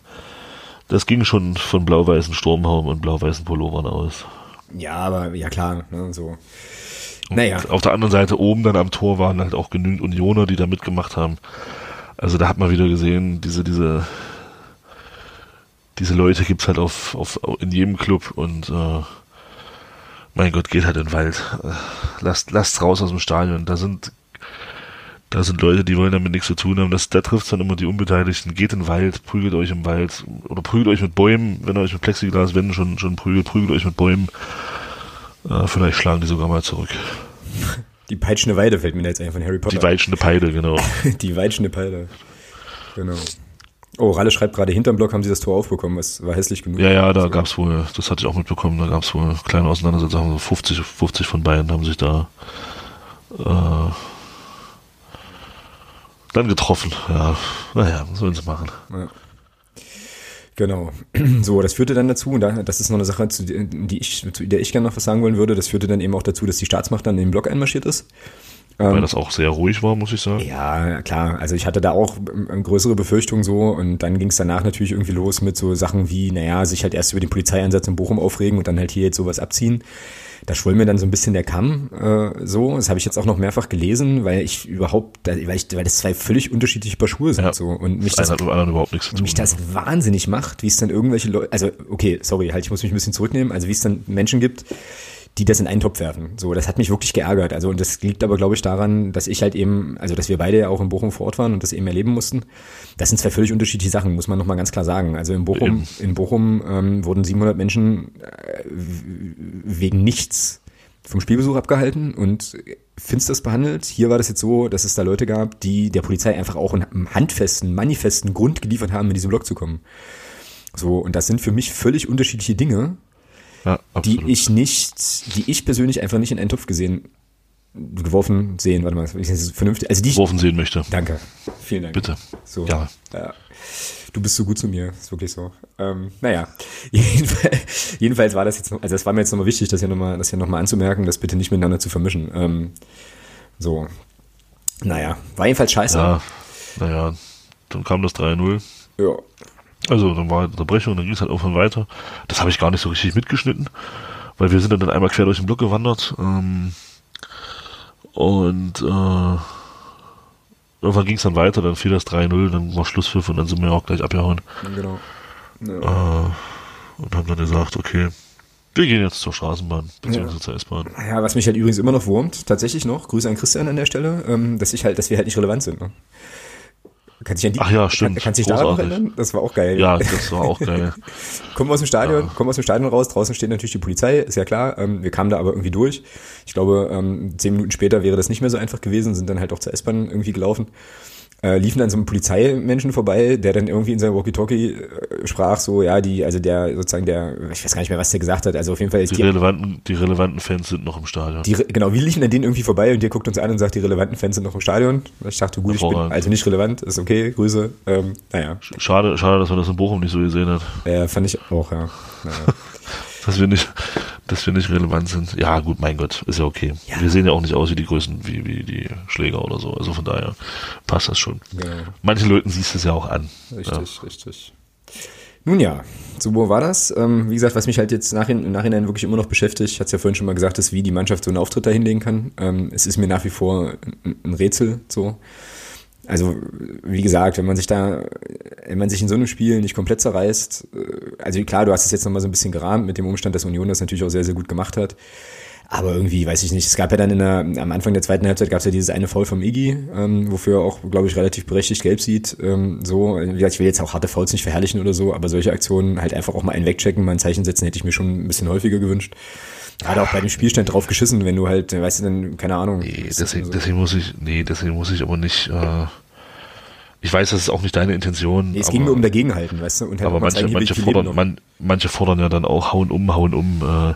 Das ging schon von blau-weißen Sturmhauben und blau-weißen Pullovern aus. Ja, aber ja klar, ne, so. Naja. Und auf der anderen Seite oben dann am Tor waren halt auch genügend Unioner, die da mitgemacht haben. Also da hat man wieder gesehen, diese, diese, diese Leute gibt's halt auf, auf, in jedem Club und äh, mein Gott, geht halt in den Wald. Äh, Lasst, lasst raus aus dem Stadion. Da sind, da sind Leute, die wollen damit nichts zu tun haben. Das, da trifft's dann immer die Unbeteiligten. Geht in den Wald, prügelt euch im Wald oder prügelt euch mit Bäumen, wenn ihr euch mit Plexiglas, wenn schon, schon prügelt, prügelt euch mit Bäumen. Äh, vielleicht schlagen die sogar mal zurück. Die peitschende Weide fällt mir da jetzt ein von Harry Potter. Die weitschende Peide, genau. Die weitschende Peide. Genau. Oh, Ralle schreibt gerade, hinterm Block haben sie das Tor aufbekommen, was war hässlich genug. Ja, ja, da So. gab's wohl, das hatte ich auch mitbekommen, da gab's wohl kleine Auseinandersetzungen. So 50, 50 von beiden haben sich da äh, dann getroffen. Ja, naja, was sollen sie machen? Ja. Genau. So, das führte dann dazu, und da, das ist noch eine Sache, zu, der- die ich, zu der ich gerne noch was sagen wollen würde, das führte dann eben auch dazu, dass die Staatsmacht dann in den Block einmarschiert ist. Weil das auch sehr ruhig war, muss ich sagen. Ja, klar. Also ich hatte da auch ähm, größere Befürchtungen so und dann ging es danach natürlich irgendwie los mit so Sachen wie, naja, sich halt erst über den Polizeieinsatz in Bochum aufregen und dann halt hier jetzt sowas abziehen. Da schwoll mir dann so ein bisschen der Kamm äh, so. Das habe ich jetzt auch noch mehrfach gelesen, weil ich überhaupt, weil, ich, weil das zwei völlig unterschiedliche Paar Schuhe sind Ja. so und mich Das das überhaupt nichts zu tun. mich das wahnsinnig macht, wie es dann irgendwelche Leute, also okay, sorry, halt, ich muss mich ein bisschen zurücknehmen, also wie es dann Menschen gibt, die das in einen Topf werfen. So, das hat mich wirklich geärgert. Also und das liegt aber, glaube ich, daran, dass ich halt eben, also dass wir beide ja auch in Bochum vor Ort waren und das eben erleben mussten. Das sind zwei völlig unterschiedliche Sachen, muss man nochmal ganz klar sagen. Also in Bochum, in Bochum ähm, wurden 700 Menschen äh, wegen nichts vom Spielbesuch abgehalten und finsters behandelt. Hier war das jetzt so, dass es da Leute gab, die der Polizei einfach auch einen handfesten, manifesten Grund geliefert haben, in diesen Block zu kommen. So, und das sind für mich völlig unterschiedliche Dinge, ja, die ich nicht, die ich persönlich einfach nicht in einen Topf gesehen, geworfen sehen, warte mal, ist vernünftig, also die ich, geworfen sehen möchte. danke, vielen Dank. Bitte. So. Ja. ja. Du bist so gut zu mir, ist wirklich so. Ähm, naja, jedenfalls, jedenfalls war das jetzt noch, also das war mir jetzt nochmal wichtig, das hier nochmal, das hier nochmal anzumerken, das bitte nicht miteinander zu vermischen. Ähm, so. Naja, war jedenfalls scheiße. Ja, naja, dann kam das 3-0. ja. Also dann war halt Unterbrechung, dann ging es halt irgendwann weiter. Das habe ich gar nicht so richtig mitgeschnitten, weil wir sind dann einmal quer durch den Block gewandert. Ähm, und äh, irgendwann ging es dann weiter, dann fiel das 3-0, dann war Schlusspfiff und dann sind wir auch gleich abgehauen. Genau. Ja. Äh, und haben dann gesagt, okay, wir gehen jetzt zur Straßenbahn, beziehungsweise zur S-Bahn. Ja, was mich halt übrigens immer noch wurmt, tatsächlich noch, Grüße an Christian an der Stelle, ähm, dass ich halt, dass wir halt nicht relevant sind. Ne? Kannst dich an die, Ach ja, stimmt. Kann, kannst dich daran erinnern? Das war auch geil. Ja, das war auch geil. Kommen wir aus dem Stadion, kommen aus dem Stadion raus, draußen steht natürlich die Polizei, ist ja klar. Ähm, wir kamen da aber irgendwie durch. Ich glaube, ähm, zehn Minuten später wäre das nicht mehr so einfach gewesen, sind dann halt auch zur S-Bahn irgendwie gelaufen. Äh, liefen dann so einem Polizeimenschen vorbei, der dann irgendwie in seinem Walkie-Talkie äh, sprach, so, ja, die, also der, sozusagen der, ich weiß gar nicht mehr, was der gesagt hat, also auf jeden Fall ist Die die, relevanten, die relevanten Fans sind noch im Stadion. die, genau, wir liefen an denen irgendwie vorbei und der guckt uns an und sagt, die relevanten Fans sind noch im Stadion. Ich dachte, gut, ich bin also nicht relevant, ist okay, Grüße. Ähm, naja, Schade, schade, dass man das in Bochum nicht so gesehen hat. äh, fand ich auch, ja. Naja. Dass wir nicht, dass wir nicht relevant sind. Ja, gut, mein Gott, ist ja okay. Ja. Wir sehen ja auch nicht aus wie die Größen, wie, wie die Schläger oder so. Also von daher passt das schon. Genau. Manchen Leuten siehst du es ja auch an. Richtig, richtig. Nun ja, so wo war das. Ähm, wie gesagt, was mich halt jetzt nach, im Nachhinein wirklich immer noch beschäftigt, ich hatte es ja vorhin schon mal gesagt, ist, wie die Mannschaft so einen Auftritt da hinlegen kann. Ähm, es ist mir nach wie vor ein, ein Rätsel so. Also, wie gesagt, wenn man sich da, wenn man sich in so einem Spiel nicht komplett zerreißt, äh, also klar, du hast es jetzt nochmal so ein bisschen gerahmt mit dem Umstand, dass Union das natürlich auch sehr, sehr gut gemacht hat. Aber irgendwie, weiß ich nicht, es gab ja dann in der, am Anfang der zweiten Halbzeit gab es ja dieses eine Foul vom Iggy, ähm, wofür er auch, glaube ich, relativ berechtigt gelb sieht. Ähm, so, wie gesagt, ich will jetzt auch harte Fouls nicht verherrlichen oder so, aber solche Aktionen halt einfach auch mal einen wegchecken, mal ein Zeichen setzen, hätte ich mir schon ein bisschen häufiger gewünscht. Gerade auch bei dem Spielstand drauf geschissen, wenn du halt, weißt du, dann, keine Ahnung. Nee, deswegen, so. deswegen muss ich, nee, deswegen muss ich aber nicht, äh, ich weiß, das ist auch nicht deine Intention. Nee, es ging mir um dagegenhalten, weißt du, halt aber manche, manche, fordern, man, manche fordern ja dann auch hauen um, hauen um, äh,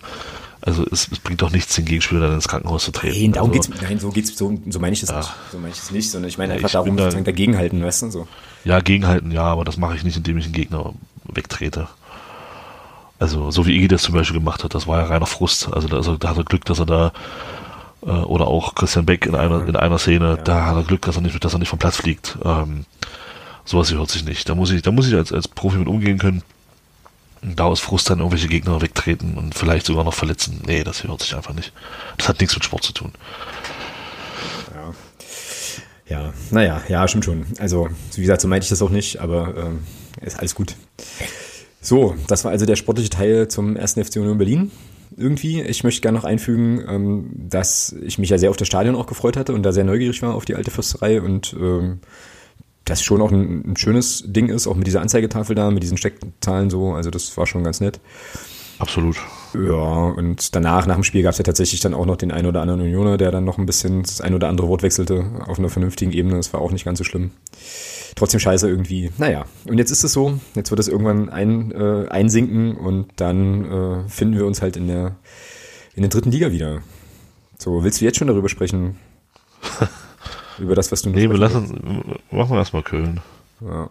also es, es, bringt doch nichts, den Gegenspieler dann ins Krankenhaus zu treten. Nein, darum also, geht's, nein, so geht's, so, so meine ich es nicht. So meine ich es nicht, sondern ich meine ja, einfach ich darum, da, dagegenhalten, weißt du, so. Ja, gegenhalten, ja, aber das mache ich nicht, indem ich einen Gegner wegtrete. Also, so wie Iggy das zum Beispiel gemacht hat, das war ja reiner Frust. Also, da, also, da hat er Glück, dass er da, äh, oder auch Christian Beck in einer, in einer Szene, ja. da hat er Glück, dass er nicht, dass er nicht vom Platz fliegt. Ähm, sowas hört sich nicht. Da muss ich, da muss ich als, als Profi mit umgehen können. Und da aus Frust dann irgendwelche Gegner wegtreten und vielleicht sogar noch verletzen. Nee, das hört sich einfach nicht. Das hat nichts mit Sport zu tun. Ja. Ja, naja, ja, stimmt schon. Also, wie gesagt, so meinte ich das auch nicht, aber ähm, ist alles gut. So, das war also der sportliche Teil zum ersten FC Union Berlin. Irgendwie, ich möchte gerne noch einfügen, ähm, dass ich mich ja sehr auf das Stadion auch gefreut hatte und da sehr neugierig war auf die alte Fürsterei und ähm, das schon auch ein, ein, schönes Ding ist, auch mit dieser Anzeigetafel da, mit diesen Steckzahlen so, also das war schon ganz nett. Absolut. Ja, und danach, nach dem Spiel gab es ja tatsächlich dann auch noch den einen oder anderen Unioner, der dann noch ein bisschen das ein oder andere Wort wechselte auf einer vernünftigen Ebene. Das war auch nicht ganz so schlimm. Trotzdem scheiße irgendwie. Naja, und jetzt ist es so. Jetzt wird es irgendwann ein, äh, einsinken und dann äh, finden wir uns halt in der, in der dritten Liga wieder. So, willst du jetzt schon darüber sprechen? Über das, was du Nee, wir lassen, machen wir erstmal Köln. Ja.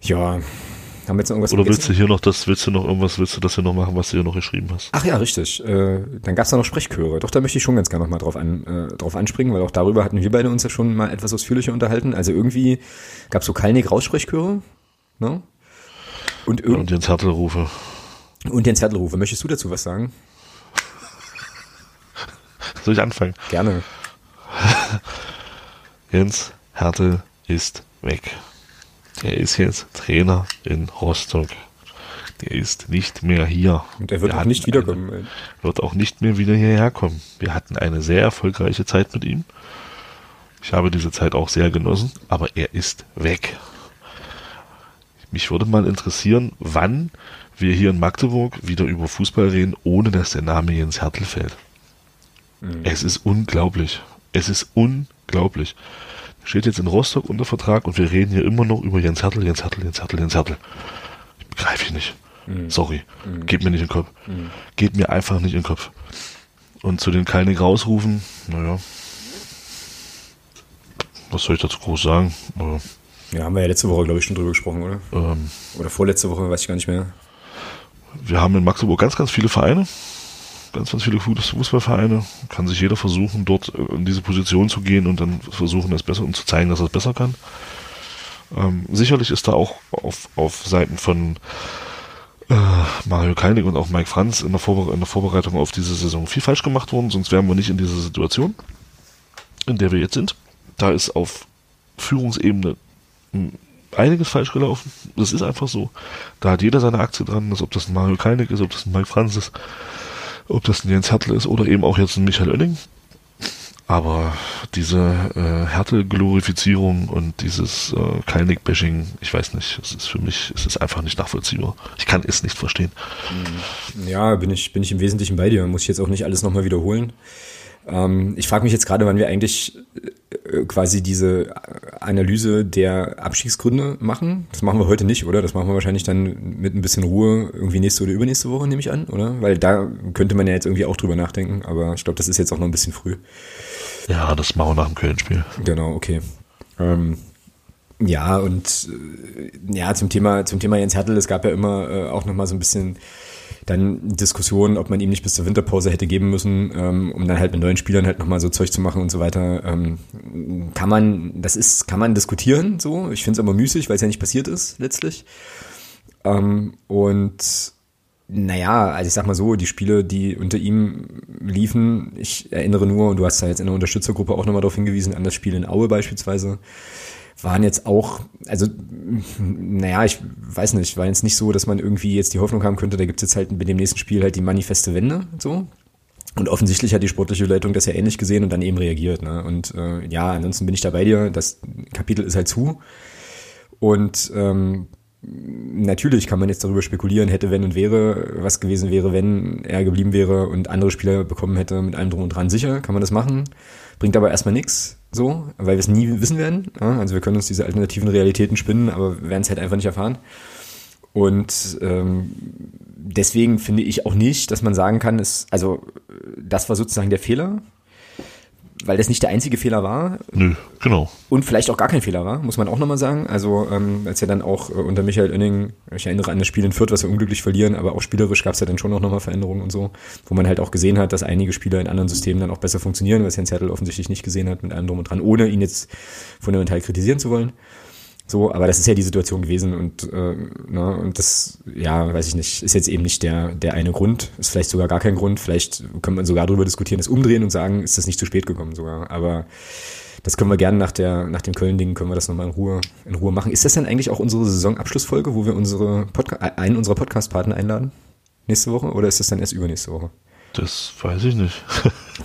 Ja, haben jetzt noch irgendwas Oder willst du hier noch das, willst du noch irgendwas, willst du das hier noch machen, was du hier noch geschrieben hast? Ach ja, richtig. Äh, dann gab es da noch Sprechchöre. Doch, da möchte ich schon ganz gerne noch mal drauf, an, äh, drauf anspringen, weil auch darüber hatten wir beide uns ja schon mal etwas ausführlicher unterhalten. Also irgendwie gab es so Kalnick-Raussprechchöre. Ne? Und, und Jens Hertelrufe. Und Jens Hertelrufe. Möchtest du dazu was sagen? Soll ich anfangen? Gerne. Jens Hertel ist weg. Er ist jetzt Trainer in Rostock. Der ist nicht mehr hier. Und er wird Wir auch nicht wiederkommen. Eine, wird auch nicht mehr wieder hierher kommen. Wir hatten eine sehr erfolgreiche Zeit mit ihm. Ich habe diese Zeit auch sehr genossen, aber er ist weg. Mich würde mal interessieren, wann wir hier in Magdeburg wieder über Fußball reden, ohne dass der Name Jens Hertel fällt. Mhm. Es ist unglaublich. Es ist unglaublich. Steht jetzt in Rostock unter Vertrag und wir reden hier immer noch über Jens Hertel, Jens Hertel, Jens Hertel, Jens Hertel. Begreife ich nicht. Mhm. Sorry. Mhm. Geht mir nicht in den Kopf. Mhm. Geht mir einfach nicht in den Kopf. Und zu den Kalnick rausrufen, naja. Was soll ich dazu groß sagen? ja, haben wir ja letzte Woche, glaube ich, schon drüber gesprochen, oder? Ähm, oder vorletzte Woche, weiß ich gar nicht mehr. Wir haben in Magdeburg ganz, ganz viele Vereine ganz, ganz viele Fußballvereine. Kann sich jeder versuchen, dort äh, in diese Position zu gehen und dann versuchen, das besser und zu zeigen, dass er es besser kann. Ähm, sicherlich ist da auch auf, auf Seiten von äh, Mario Keinig und auch Mike Franz in der, in der Vorbereitung auf diese Saison viel falsch gemacht worden, sonst wären wir nicht in dieser Situation, in der wir jetzt sind. Da ist auf Führungsebene hm, einiges falsch gelaufen. Das ist einfach so. Da hat jeder seine Aktie dran, ob das ein Mario Keinig ist, ob das ein Mike Franz ist ob das ein Jens Hertel ist oder eben auch jetzt ein Michael Oenning. Aber diese äh, Härte-Glorifizierung und dieses äh, Kalnick-Bashing, ich weiß nicht, es ist für mich, es ist einfach nicht nachvollziehbar. Ich kann es nicht verstehen. Ja, bin ich, bin ich im Wesentlichen bei dir. Muss ich jetzt auch nicht alles nochmal wiederholen. Ähm, ich frage mich jetzt gerade, wann wir eigentlich äh, quasi diese Analyse der Abstiegsgründe machen. Das machen wir heute nicht, oder? Das machen wir wahrscheinlich dann mit ein bisschen Ruhe irgendwie nächste oder übernächste Woche, nehme ich an, oder? Weil da könnte man ja jetzt irgendwie auch drüber nachdenken, aber ich glaube, das ist jetzt auch noch ein bisschen früh. Ja, das machen wir nach dem Köln-Spiel. Genau, okay. Ähm, Ja, und äh, ja, zum Thema, zum Thema Jens Hertel, es gab ja immer äh, auch nochmal so ein bisschen dann Diskussionen, ob man ihm nicht bis zur Winterpause hätte geben müssen, ähm, um dann halt mit neuen Spielern halt nochmal so Zeug zu machen und so weiter. Ähm, kann man, das ist, kann man diskutieren, so. Ich finde es aber müßig, weil es ja nicht passiert ist, letztlich. Ähm, und naja, also ich sag mal so, die Spiele, die unter ihm liefen, ich erinnere nur, und du hast da jetzt in der Unterstützergruppe auch nochmal darauf hingewiesen, an das Spiel in Aue beispielsweise, waren jetzt auch, also naja, ich weiß nicht, war jetzt nicht so, dass man irgendwie jetzt die Hoffnung haben könnte, da gibt es jetzt halt mit dem nächsten Spiel halt die manifeste Wende, so. Und offensichtlich hat die sportliche Leitung das ja ähnlich gesehen und dann eben reagiert. Ne? Und äh, ja, ansonsten bin ich da bei dir. Das Kapitel ist halt zu. Und ähm, natürlich kann man jetzt darüber spekulieren, hätte, wenn und wäre, was gewesen wäre, wenn er geblieben wäre und andere Spieler bekommen hätte mit allem drum und dran. Sicher kann man das machen. Bringt aber erstmal nichts, so, weil wir es nie wissen werden. Ja, also wir können uns diese alternativen Realitäten spinnen, aber werden es halt einfach nicht erfahren. Und ähm, deswegen finde ich auch nicht, dass man sagen kann, es, also das war sozusagen der Fehler, weil das nicht der einzige Fehler war. Nö, genau. Und vielleicht auch gar kein Fehler war, muss man auch nochmal sagen. Also ähm, als ja dann auch äh, unter Michael Oenning, ich erinnere an das Spiel in Fürth, was wir unglücklich verlieren, aber auch spielerisch gab es ja dann schon auch nochmal Veränderungen und so, wo man halt auch gesehen hat, dass einige Spieler in anderen Systemen dann auch besser funktionieren, was Jens Hertel offensichtlich nicht gesehen hat mit allem drum und dran, ohne ihn jetzt fundamental kritisieren zu wollen. So, aber das ist ja die Situation gewesen und, äh, ne, und das, ja, weiß ich nicht, ist jetzt eben nicht der, der eine Grund, ist vielleicht sogar gar kein Grund, vielleicht können wir sogar darüber diskutieren, es umdrehen und sagen, ist das nicht zu spät gekommen sogar, aber das können wir gerne nach der, nach dem Köln-Ding können wir das nochmal in Ruhe, in Ruhe machen. Ist das denn eigentlich auch unsere Saisonabschlussfolge, wo wir unsere Podca einen unserer Podcast-Partner einladen? Nächste Woche oder ist das dann erst übernächste Woche? Das weiß ich nicht.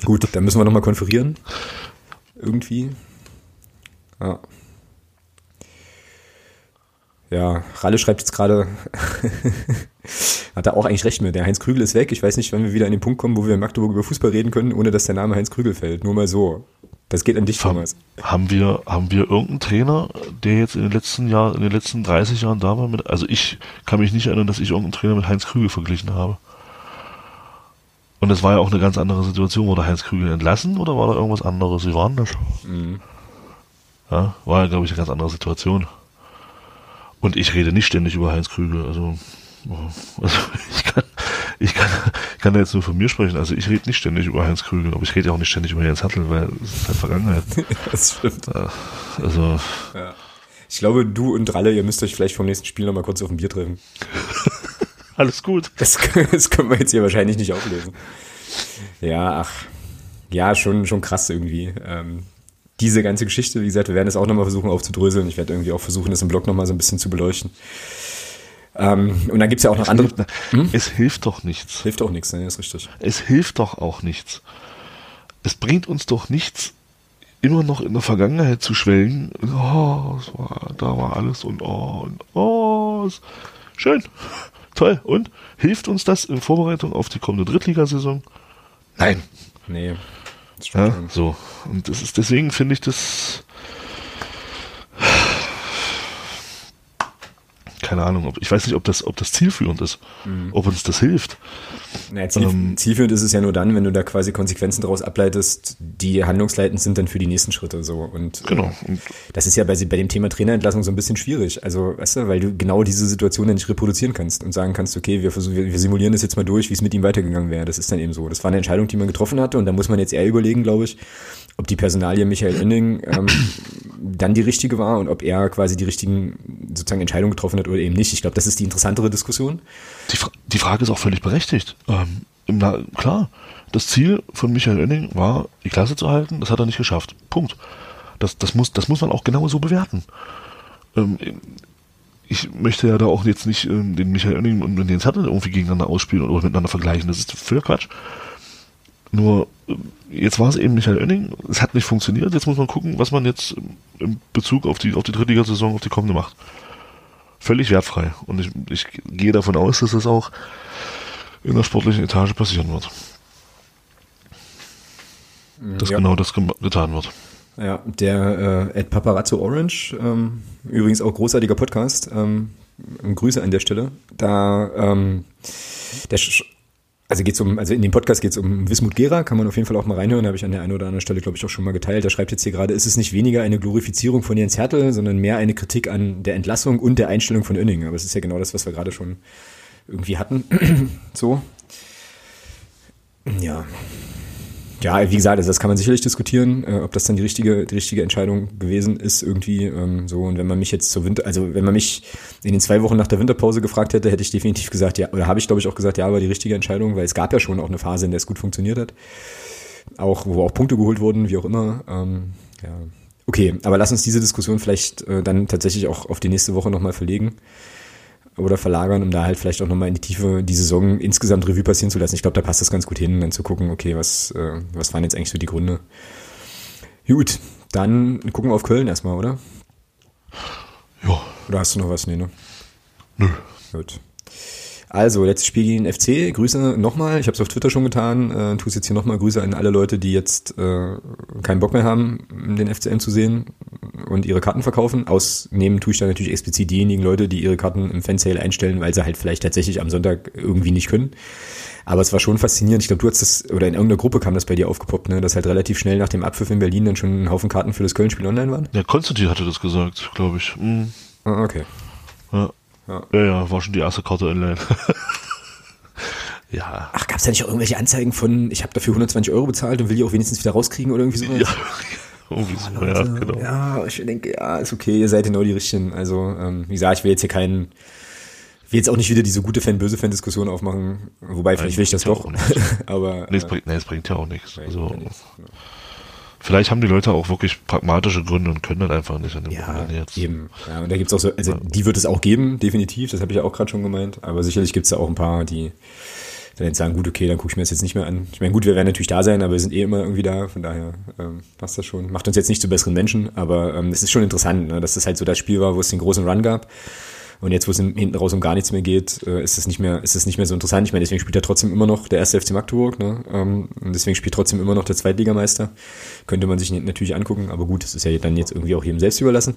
Gut, dann müssen wir nochmal konferieren. Irgendwie. Ja. Ja, Ralle schreibt jetzt gerade, hat er auch eigentlich recht mit. Der Heinz Krügel ist weg. Ich weiß nicht, wann wir wieder an den Punkt kommen, wo wir in Magdeburg über Fußball reden können, ohne dass der Name Heinz Krügel fällt. Nur mal so. Das geht an dich, Haben, Thomas. haben wir, haben wir irgendeinen Trainer, der jetzt in den letzten Jahren, in den letzten 30 Jahren da war mit, also ich kann mich nicht erinnern, dass ich irgendeinen Trainer mit Heinz Krügel verglichen habe. Und es war ja auch eine ganz andere Situation. Wurde Heinz Krügel entlassen oder war da irgendwas anderes? Wie war denn das? Mhm. Ja, war ja, glaube ich, eine ganz andere Situation. Und ich rede nicht ständig über Heinz Krügel. Also, also ich kann, ich kann, ich kann da jetzt nur von mir sprechen. Also ich rede nicht ständig über Heinz Krügel, aber ich rede ja auch nicht ständig über Jens Hattel, weil es ist halt Vergangenheit. Das stimmt. Also, Ja. Ich glaube, du und Ralle, ihr müsst euch vielleicht vom nächsten Spiel nochmal kurz auf ein Bier treffen. alles gut. Das, das können wir jetzt hier wahrscheinlich nicht auflösen. Ja, ach. Ja, schon, schon krass irgendwie. Ähm, diese ganze Geschichte, wie gesagt, wir werden es auch nochmal versuchen aufzudröseln. Ich werde irgendwie auch versuchen, das im Blog nochmal so ein bisschen zu beleuchten. Ähm, und dann gibt's ja auch noch Es andere. hilft, ne? es hilft doch nichts. Hilft auch nichts, ne? Ist richtig. Es hilft doch auch nichts. Es bringt uns doch nichts, immer noch in der Vergangenheit zu schwelgen. Oh, es war, da war alles und oh, und oh, es- schön, toll. Und hilft uns das in Vorbereitung auf die kommende Drittligasaison? Nein. Nee. Ja, so. Und das ist deswegen finde ich das keine Ahnung, ob, ich weiß nicht, ob das, ob das zielführend ist, ob uns das hilft. Naja, ziel, Ähm, zielführend ist es ja nur dann, wenn du da quasi Konsequenzen daraus ableitest, die handlungsleitend sind dann für die nächsten Schritte so. Und äh, Genau. Und das ist ja bei, bei dem Thema Trainerentlassung so ein bisschen schwierig. Also, weißt du, weil du genau diese Situation dann nicht reproduzieren kannst und sagen kannst, okay, wir versuchen, wir, wir simulieren das jetzt mal durch, wie es mit ihm weitergegangen wäre. Das ist dann eben so. Das war eine Entscheidung, die man getroffen hatte und da muss man jetzt eher überlegen, glaube ich, ob die Personalie Michael Oenning ähm, dann die richtige war und ob er quasi die richtigen sozusagen Entscheidungen getroffen hat oder eben nicht. Ich glaube, das ist die interessantere Diskussion. die, Fra- die Frage ist auch völlig berechtigt. Ähm, Na klar, das Ziel von Michael Oenning war, die Klasse zu halten, das hat er nicht geschafft. Punkt. Das, das, muss, das muss man auch genau so bewerten. Ähm, ich möchte ja da auch jetzt nicht ähm, den Michael Oenning und den Jens Hattel irgendwie gegeneinander ausspielen oder miteinander vergleichen. Das ist völlig Quatsch. Nur, jetzt war es eben Michael Oenning, es hat nicht funktioniert, jetzt muss man gucken, was man jetzt in Bezug auf die, auf die Drittligasaison, auf die kommende macht. Völlig wertfrei. Und ich, ich gehe davon aus, dass das auch in der sportlichen Etage passieren wird. Dass Ja. genau das getan wird. Ja, der äh, Ed Paparazzo Orange, ähm, übrigens auch großartiger Podcast, ähm, Grüße an der Stelle. Da, ähm, der also geht's um, also in dem Podcast geht es um Wismut Gera, kann man auf jeden Fall auch mal reinhören, habe ich an der einen oder anderen Stelle, glaube ich, auch schon mal geteilt. Der schreibt jetzt hier gerade, ist es nicht weniger eine Glorifizierung von Jens Hertel, sondern mehr eine Kritik an der Entlassung und der Einstellung von Önning. Aber es ist ja genau das, was wir gerade schon irgendwie hatten. so. Ja. Ja, wie gesagt, also das kann man sicherlich diskutieren, äh, ob das dann die richtige, die richtige Entscheidung gewesen ist irgendwie ähm, so. Und wenn man mich jetzt zur Winter, also wenn man mich in den zwei Wochen nach der Winterpause gefragt hätte, hätte ich definitiv gesagt, ja, oder habe ich glaube ich auch gesagt, ja, war die richtige Entscheidung, weil es gab ja schon auch eine Phase, in der es gut funktioniert hat, auch wo auch Punkte geholt wurden, wie auch immer. Ähm, ja, okay, aber lass uns diese Diskussion vielleicht äh, dann tatsächlich auch auf die nächste Woche nochmal verlegen oder verlagern, um da halt vielleicht auch nochmal in die Tiefe die Saison insgesamt Revue passieren zu lassen. Ich glaube, da passt das ganz gut hin, dann zu gucken, okay, was, äh, was waren jetzt eigentlich so die Gründe. Gut, dann gucken wir auf Köln erstmal, oder? Ja. Oder hast du noch was? Nee, ne? Nö. Gut. Also, letztes Spiel gegen den FC. Grüße nochmal. Ich habe es auf Twitter schon getan. Äh, tu es jetzt hier nochmal. Grüße an alle Leute, die jetzt äh, keinen Bock mehr haben, den FCM zu sehen und ihre Karten verkaufen. Ausnehmen tue ich da natürlich explizit diejenigen Leute, die ihre Karten im Fansale einstellen, weil sie halt vielleicht tatsächlich am Sonntag irgendwie nicht können. Aber es war schon faszinierend. Ich glaube, du hast das, oder in irgendeiner Gruppe kam das bei dir aufgepoppt, ne, dass halt relativ schnell nach dem Abpfiff in Berlin dann schon ein Haufen Karten für das Köln-Spiel online waren. Ja, Konstantin hatte das gesagt, glaube ich. Mhm. Ah, okay. Ja. Ja. ja, ja, war schon die erste Karte online. ja. Ach, gab es da nicht auch irgendwelche Anzeigen von, ich habe dafür 120 Euro bezahlt und will die auch wenigstens wieder rauskriegen oder irgendwie sowas? Ja, irgendwie so, Leute, ja, genau. Ja, ich denke, ja, ist okay, ihr seid genau die Richtigen. Also, ähm, wie gesagt, ich will jetzt hier keinen, will jetzt auch nicht wieder diese gute Fan-Böse-Fan-Diskussion aufmachen, wobei vielleicht will ich das doch, aber Nee, es äh, bringt, nee, es bringt ja auch nichts. Also, ja nichts. Vielleicht haben die Leute auch wirklich pragmatische Gründe und können das einfach nicht an dem Ja, Wochenende jetzt. eben. Ja, und da gibt's auch so, also die wird es auch geben, definitiv, das habe ich ja auch gerade schon gemeint, aber sicherlich gibt's da auch ein paar, die dann jetzt sagen, gut, okay, dann gucke ich mir das jetzt nicht mehr an. Ich meine, gut, wir werden natürlich da sein, aber wir sind eh immer irgendwie da, von daher ähm, passt das schon. Macht uns jetzt nicht zu besseren Menschen, aber ähm, es ist schon interessant, ne, dass das halt so das Spiel war, wo es den großen Run gab. Und jetzt, wo es hinten raus um gar nichts mehr geht, äh, ist es nicht mehr, ist es nicht mehr so interessant. Ich meine, deswegen spielt er trotzdem immer noch der erste FC Magdeburg, ne? Ähm, und deswegen spielt trotzdem immer noch der Zweitligameister. Könnte man sich natürlich angucken, aber gut, das ist ja dann jetzt irgendwie auch jedem selbst überlassen.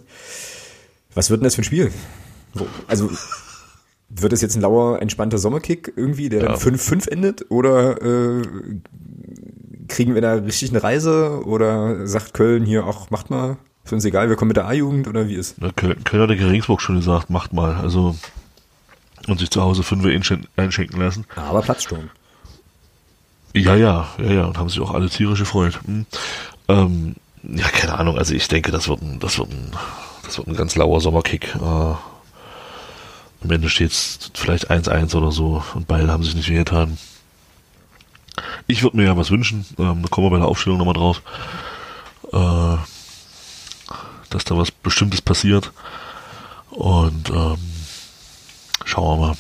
Was wird denn das für ein Spiel? Also, wird es jetzt ein lauer, entspannter Sommerkick irgendwie, der Ja. dann 5-5 endet? Oder äh, kriegen wir da richtig eine Reise? Oder sagt Köln hier, ach, macht mal, ist uns egal, wir kommen mit der A-Jugend oder wie ist? Na, Köln, hat der Regensburg schon gesagt, macht mal. Also, und sich zu Hause fünf einschen- einschenken lassen. Aber Platzsturm. Ja, ja, ja, ja, und haben sich auch alle tierisch gefreut. Hm. Ähm, ja, keine Ahnung, also ich denke, das wird ein, das wird ein, das wird ein ganz lauer Sommerkick. Äh, am Ende steht's vielleicht 1-1 oder so und beide haben sich nicht wehgetan. Ich würde mir ja was wünschen, ähm, da kommen wir bei der Aufstellung nochmal drauf, äh, dass da was Bestimmtes passiert. Und ähm, schauen wir mal.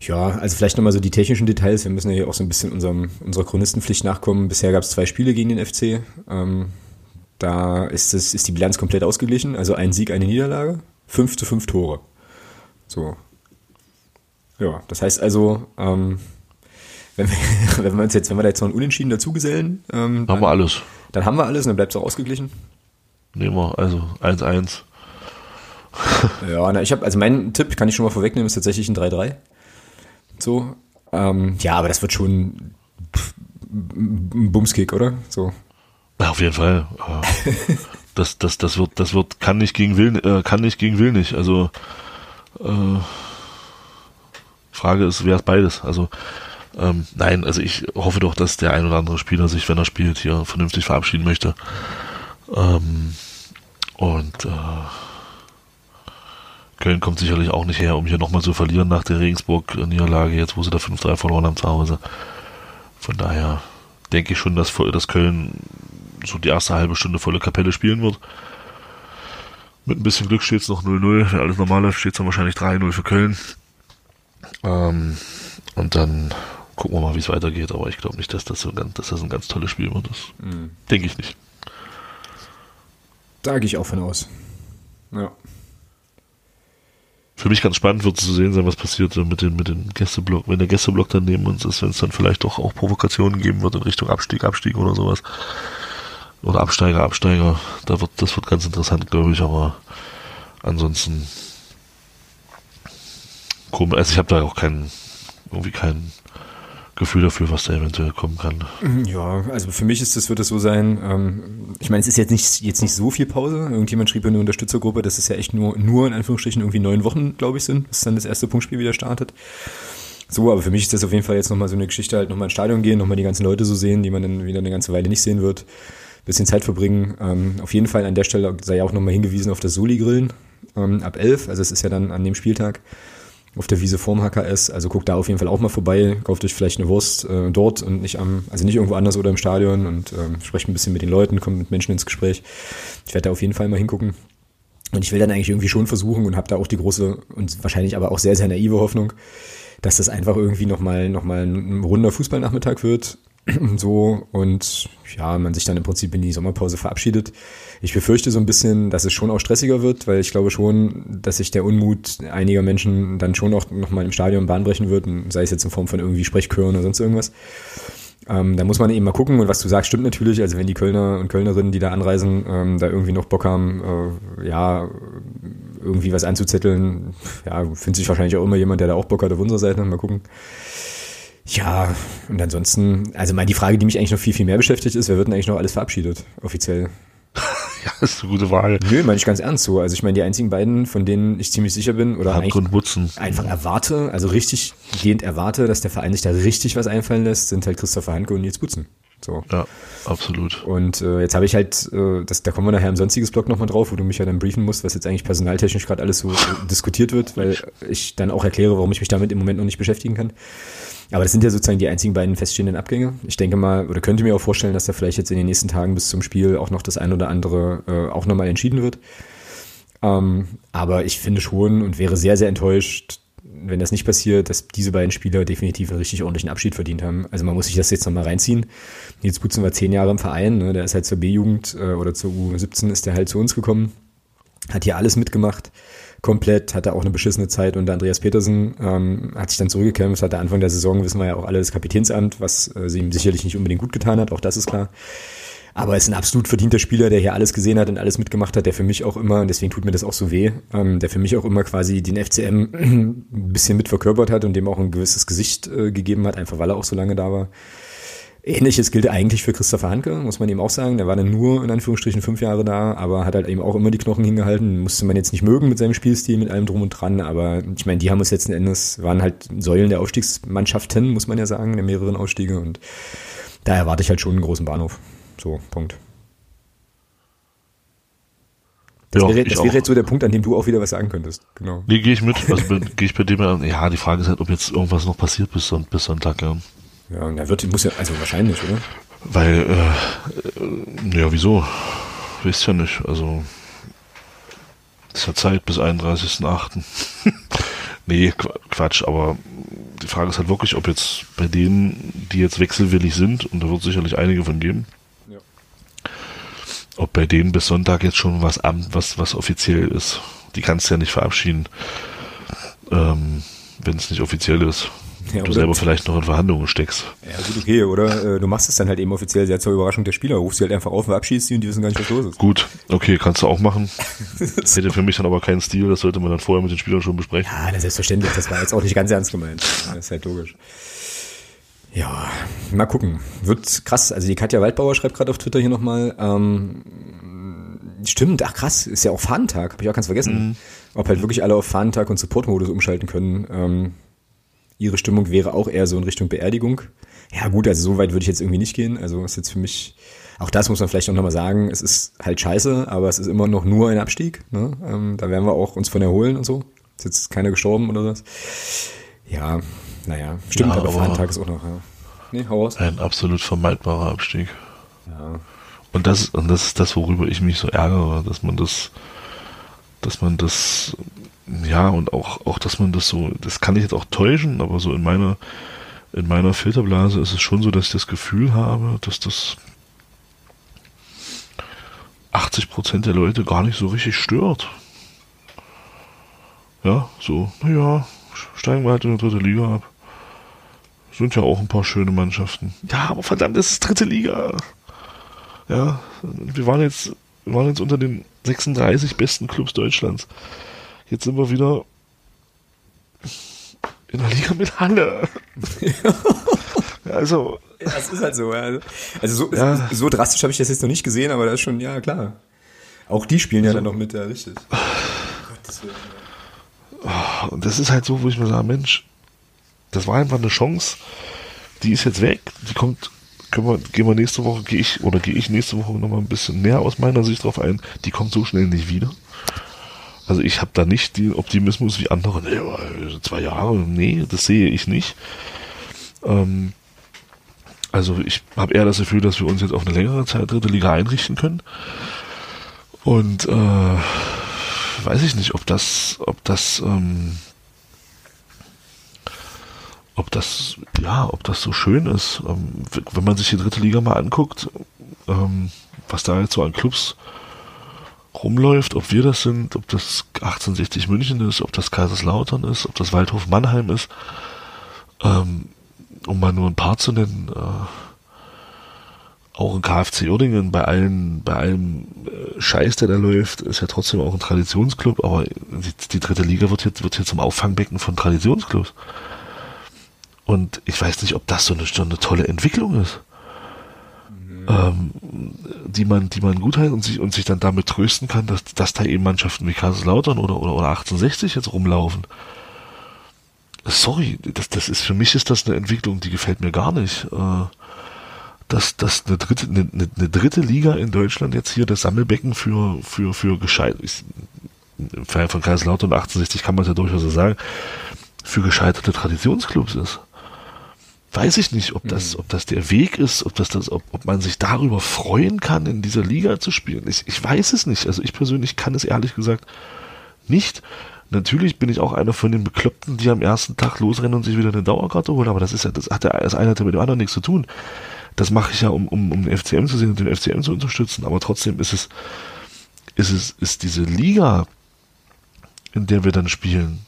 Ja, also vielleicht nochmal so die technischen Details. Wir müssen ja hier auch so ein bisschen unserem, unserer Chronistenpflicht nachkommen. Bisher gab es zwei Spiele gegen den FC. Ähm, da ist, es, ist die Bilanz komplett ausgeglichen. Also ein Sieg, eine Niederlage. Fünf zu fünf Tore. So. Ja, das heißt also, ähm, wenn, wir, wenn wir uns jetzt, wenn wir da jetzt noch einen Unentschieden dazugesellen, ähm, Haben wir alles. Dann haben wir alles und dann bleibt es auch ausgeglichen. Nehmen wir, also 1-1. Ja, na, ich habe, also mein Tipp, kann ich schon mal vorwegnehmen, ist tatsächlich ein 3-3. So. Ähm, ja, aber das wird schon ein Bumskick, oder? So. Ja, auf jeden Fall. Das, das, das wird, das wird, kann nicht gegen Will, äh, kann nicht gegen Will nicht. Also äh, Frage ist, wer ist beides? Also ähm, nein, also ich hoffe doch, dass der ein oder andere Spieler sich, wenn er spielt, hier vernünftig verabschieden möchte. Ähm, und äh, Köln kommt sicherlich auch nicht her, um hier nochmal zu verlieren nach der Regensburg-Niederlage, jetzt wo sie da 5-3 verloren haben zu Hause. Von daher denke ich schon, dass, dass Köln so die erste halbe Stunde volle Kapelle spielen wird. Mit ein bisschen Glück steht es noch 0-0. Wenn alles normal läuft, steht es dann wahrscheinlich 3-0 für Köln. Ähm, und dann gucken wir mal, wie es weitergeht. Aber ich glaube nicht, dass das, so ein ganz, dass das ein ganz tolles Spiel wird. Das denke ich nicht. Da gehe ich auch von aus. Ja. Für mich ganz spannend wird zu sehen sein, was passiert äh, mit den, mit den Gästeblock, wenn der Gästeblock dann neben uns ist, wenn es dann vielleicht doch auch Provokationen geben wird in Richtung Abstieg, Abstieg oder sowas. Oder Absteiger, Absteiger. Da wird, das wird ganz interessant, glaube ich, aber ansonsten komisch. Also ich habe da auch keinen, irgendwie kein Gefühl dafür, was da eventuell kommen kann. Ja, also für mich ist das, wird es so sein, ähm, ich meine, es ist jetzt nicht, jetzt nicht so viel Pause. Irgendjemand schrieb in der Unterstützergruppe, dass es ja echt nur, nur in Anführungsstrichen irgendwie neun Wochen, glaube ich, sind, bis dann das erste Punktspiel wieder startet. So, aber für mich ist das auf jeden Fall jetzt nochmal so eine Geschichte, halt nochmal ins Stadion gehen, nochmal die ganzen Leute so sehen, die man dann wieder eine ganze Weile nicht sehen wird. Bisschen Zeit verbringen. Ähm, auf jeden Fall an der Stelle sei ja auch nochmal hingewiesen auf das Soli-Grillen ähm, ab 11. Also es ist ja dann an dem Spieltag auf der Wiese vorm HKS. Also guckt da auf jeden Fall auch mal vorbei, kauft euch vielleicht eine Wurst äh, dort und nicht am, also nicht irgendwo anders oder im Stadion und ähm, sprecht ein bisschen mit den Leuten, kommt mit Menschen ins Gespräch. Ich werde da auf jeden Fall mal hingucken. Und ich will dann eigentlich irgendwie schon versuchen und habe da auch die große und wahrscheinlich aber auch sehr, sehr naive Hoffnung, dass das einfach irgendwie nochmal noch mal ein runder Fußballnachmittag wird. so und ja, man sich dann im Prinzip in die Sommerpause verabschiedet. Ich befürchte so ein bisschen, dass es schon auch stressiger wird, weil ich glaube schon, dass sich der Unmut einiger Menschen dann schon auch nochmal im Stadion Bahn brechen wird, sei es jetzt in Form von irgendwie Sprechchören oder sonst irgendwas. Ähm, da muss man eben mal gucken und was du sagst, stimmt natürlich. Also wenn die Kölner und Kölnerinnen, die da anreisen, ähm, da irgendwie noch Bock haben, äh, ja, irgendwie was anzuzetteln, ja, findet sich wahrscheinlich auch immer jemand, der da auch Bock hat auf unserer Seite. Mal gucken. Ja, und ansonsten, also mal die Frage, die mich eigentlich noch viel, viel mehr beschäftigt ist, wer wird denn eigentlich noch alles verabschiedet, offiziell? ja, das ist eine gute Wahl. Nö, meine ich ganz ernst so. Also ich meine, die einzigen beiden, von denen ich ziemlich sicher bin oder einfach erwarte, also richtig gehend erwarte, dass der Verein sich da richtig was einfallen lässt, sind halt Christopher Hanke und Nils Butzen. So. Ja, absolut. Und äh, jetzt habe ich halt, äh, das, da kommen wir nachher im sonstiges Blog nochmal drauf, wo du mich ja dann briefen musst, was jetzt eigentlich personaltechnisch gerade alles so äh, diskutiert wird, weil ich dann auch erkläre, warum ich mich damit im Moment noch nicht beschäftigen kann. Aber das sind ja sozusagen die einzigen beiden feststehenden Abgänge. Ich denke mal, oder könnte mir auch vorstellen, dass da vielleicht jetzt in den nächsten Tagen bis zum Spiel auch noch das ein oder andere äh, auch nochmal entschieden wird. Ähm, aber ich finde schon und wäre sehr, sehr enttäuscht, wenn das nicht passiert, dass diese beiden Spieler definitiv einen richtig ordentlichen Abschied verdient haben. Also man muss sich das jetzt nochmal reinziehen. Nils Butzen war zehn Jahre im Verein, ne? der ist halt zur B-Jugend äh, oder zur U17 ist der halt zu uns gekommen, hat hier alles mitgemacht komplett, hatte auch eine beschissene Zeit und Andreas Petersen ähm, hat sich dann zurückgekämpft, hatte Anfang der Saison, wissen wir ja auch alle, das Kapitänsamt, was äh, sie ihm sicherlich nicht unbedingt gut getan hat, auch das ist klar. Aber er ist ein absolut verdienter Spieler, der hier alles gesehen hat und alles mitgemacht hat, der für mich auch immer, und deswegen tut mir das auch so weh, ähm, der für mich auch immer quasi den FCM ein bisschen mit verkörpert hat und dem auch ein gewisses Gesicht äh, gegeben hat, einfach weil er auch so lange da war. Ähnliches gilt eigentlich für Christopher Hanke, muss man ihm auch sagen. Der war dann nur in Anführungsstrichen fünf Jahre da, aber hat halt eben auch immer die Knochen hingehalten. Musste man jetzt nicht mögen mit seinem Spielstil, mit allem drum und dran, aber ich meine, die haben uns letzten Endes, waren halt Säulen der Aufstiegsmannschaften, muss man ja sagen, der mehreren Ausstiege und da erwarte ich halt schon einen großen Bahnhof. So, Punkt. Das, ja, wäre, das wäre, jetzt so der Punkt, an dem du auch wieder was sagen könntest. Genau. Nee, gehe ich mit. Also gehe ich bei dem an. Ja, die Frage ist halt, ob jetzt irgendwas noch passiert bis, bis Sonntag. Ja. Ja, und er wird, muss ja, also wahrscheinlich, oder? Weil, äh, ja, wieso? Wisst ja nicht. Also, ist ja Zeit bis 31.8. nee, Quatsch, aber die Frage ist halt wirklich, ob jetzt bei denen, die jetzt wechselwillig sind, und da wird sicherlich einige von geben, ja. ob bei denen bis Sonntag jetzt schon was Amt, was, was offiziell ist. Die kannst du ja nicht verabschieden, ähm, wenn es nicht offiziell ist. Ja, du selber vielleicht noch in Verhandlungen steckst. Ja, gut, okay, oder äh, du machst es dann halt eben offiziell sehr zur Überraschung der Spieler, rufst sie halt einfach auf, verabschiedest sie und die wissen gar nicht, was los ist. Gut, okay, kannst du auch machen. Das hätte für mich dann aber keinen Stil, das sollte man dann vorher mit den Spielern schon besprechen. Ja, das selbstverständlich, das war jetzt auch nicht ganz ernst gemeint. Das ist halt logisch. Ja, mal gucken. Wird krass. Also die Katja Waldbauer schreibt gerade auf Twitter hier nochmal, ähm, stimmt, ach krass, ist ja auch Fahnentag, habe ich auch ganz vergessen. Mhm. Ob halt wirklich alle auf Fahnentag und Support-Modus umschalten können. Ähm, ihre Stimmung wäre auch eher so in Richtung Beerdigung. Ja gut, also so weit würde ich jetzt irgendwie nicht gehen. Also ist jetzt für mich, auch das muss man vielleicht auch nochmal sagen, es ist halt scheiße, aber es ist immer noch nur ein Abstieg. Ne? Ähm, da werden wir auch uns von erholen und so. Ist jetzt keiner gestorben oder was. Ja, naja, stimmt, ja, aber, aber Tag ist auch noch, ja. Nee, hau raus. Ein absolut vermeidbarer Abstieg. Ja. Und das, und das ist das, worüber ich mich so ärgere, dass man das, dass man das ja, und auch, auch, dass man das so, das kann ich jetzt auch täuschen, aber so in meiner, in meiner Filterblase ist es schon so, dass ich das Gefühl habe, dass das 80% der Leute gar nicht so richtig stört. Ja, so, naja, steigen wir halt in die dritte Liga ab. Sind ja auch ein paar schöne Mannschaften. Ja, aber verdammt, das ist dritte Liga. Ja, wir waren jetzt, wir waren jetzt unter den 36 besten Clubs Deutschlands. Jetzt sind wir wieder In der Liga mit Halle. also. Ja, das ist halt so. Also, so, ja. so drastisch habe ich das jetzt noch nicht gesehen, aber das ist schon, ja, klar. Auch die spielen ja so. dann noch mit, ja, richtig. Oh, und das ist halt so, wo ich mir sage, Mensch, das war einfach eine Chance, die ist jetzt weg, die kommt, können wir, gehen wir nächste Woche, gehe ich, oder gehe ich nächste Woche nochmal ein bisschen näher aus meiner Sicht drauf ein, die kommt so schnell nicht wieder. Also ich habe da nicht den Optimismus wie andere, nee, zwei Jahre, nee, das sehe ich nicht. Ähm, also ich habe eher das Gefühl, dass wir uns jetzt auf eine längere Zeit dritte Liga einrichten können. Und äh, weiß ich nicht, ob das, ob das, ähm, ob das, ja, ob das so schön ist. Ähm, wenn man sich die dritte Liga mal anguckt, ähm, was da jetzt so an Clubs rumläuft, ob wir das sind, ob das 1860 München ist, ob das Kaiserslautern ist, ob das Waldhof Mannheim ist, ähm, um mal nur ein paar zu nennen, äh, auch ein KFC Uerdingen bei allen, bei allem äh, Scheiß, der da läuft, ist ja trotzdem auch ein Traditionsclub, aber die, die dritte Liga wird jetzt, wird hier zum Auffangbecken von Traditionsclubs. Und ich weiß nicht, ob das so eine, so eine tolle Entwicklung ist. Ähm, die man, die man gut hält und sich, und sich dann damit trösten kann, dass, dass da eben Mannschaften wie Kaiserslautern oder, oder, oder 1860 jetzt rumlaufen. Sorry, das, das ist, für mich ist das eine Entwicklung, die gefällt mir gar nicht. Äh, dass, dass eine dritte, eine, eine dritte Liga in Deutschland jetzt hier das Sammelbecken für, für, für gescheit, im Fall von Kaiserslautern 1860 kann man es ja durchaus so sagen, für gescheiterte Traditionsclubs ist. Weiß ich nicht, ob das, mhm. ob das der Weg ist, ob das, das ob, ob man sich darüber freuen kann, in dieser Liga zu spielen. Ich, ich weiß es nicht. Also ich persönlich kann es ehrlich gesagt nicht. Natürlich bin ich auch einer von den Bekloppten, die am ersten Tag losrennen und sich wieder eine Dauerkarte holen, aber das ist ja, das hat ja das eine hat ja mit dem anderen nichts zu tun das mache ich ja, um, um, um den FCM zu sehen und den FCM zu unterstützen, aber trotzdem ist es, ist es, ist diese Liga, in der wir dann spielen,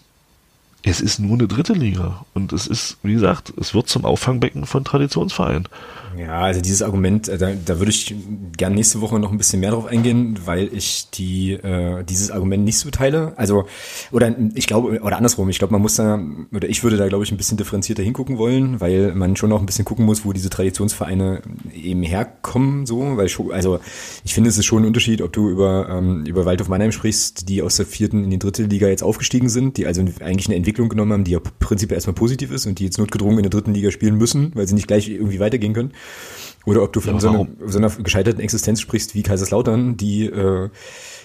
es ist nur eine dritte Liga. Und es ist, wie gesagt, es wird zum Auffangbecken von Traditionsvereinen. Ja, also dieses Argument, äh, da, da würde ich gerne nächste Woche noch ein bisschen mehr drauf eingehen, weil ich die äh, dieses Argument nicht so teile. Also oder ich glaube oder andersrum, ich glaube, man muss da oder ich würde da glaube ich ein bisschen differenzierter hingucken wollen, weil man schon auch ein bisschen gucken muss, wo diese Traditionsvereine eben herkommen, so, weil schon, also ich finde, es ist schon ein Unterschied, ob du über ähm, über Waldhof Mannheim sprichst, die aus der vierten in die dritte Liga jetzt aufgestiegen sind, die also eigentlich eine Entwicklung genommen haben, die ja prinzipiell erstmal positiv ist und die jetzt notgedrungen in der dritten Liga spielen müssen, weil sie nicht gleich irgendwie weitergehen können. Oder ob du von ja, so, einer, so, einer, gescheiterten Existenz sprichst wie Kaiserslautern, die äh,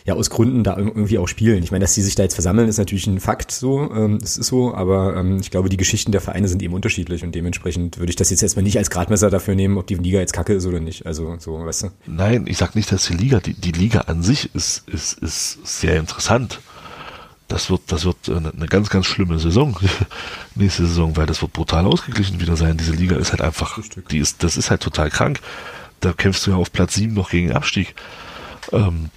ja aus Gründen da irgendwie auch spielen. Ich meine, dass die sich da jetzt versammeln, ist natürlich ein Fakt so, ähm, das ist so, aber ähm, ich glaube, die Geschichten der Vereine sind eben unterschiedlich und dementsprechend würde ich das jetzt erstmal nicht als Gradmesser dafür nehmen, ob die Liga jetzt kacke ist oder nicht. Also so, weißt du? Nein, ich sag nicht, dass die Liga, die, die Liga an sich ist, ist, ist sehr interessant das wird, das wird eine, ganz, ganz schlimme Saison nächste Saison, weil das wird brutal ausgeglichen wieder sein. Diese Liga ist halt einfach, die ist, das ist halt total krank. Da kämpfst du ja auf Platz 7 noch gegen Abstieg. Ähm,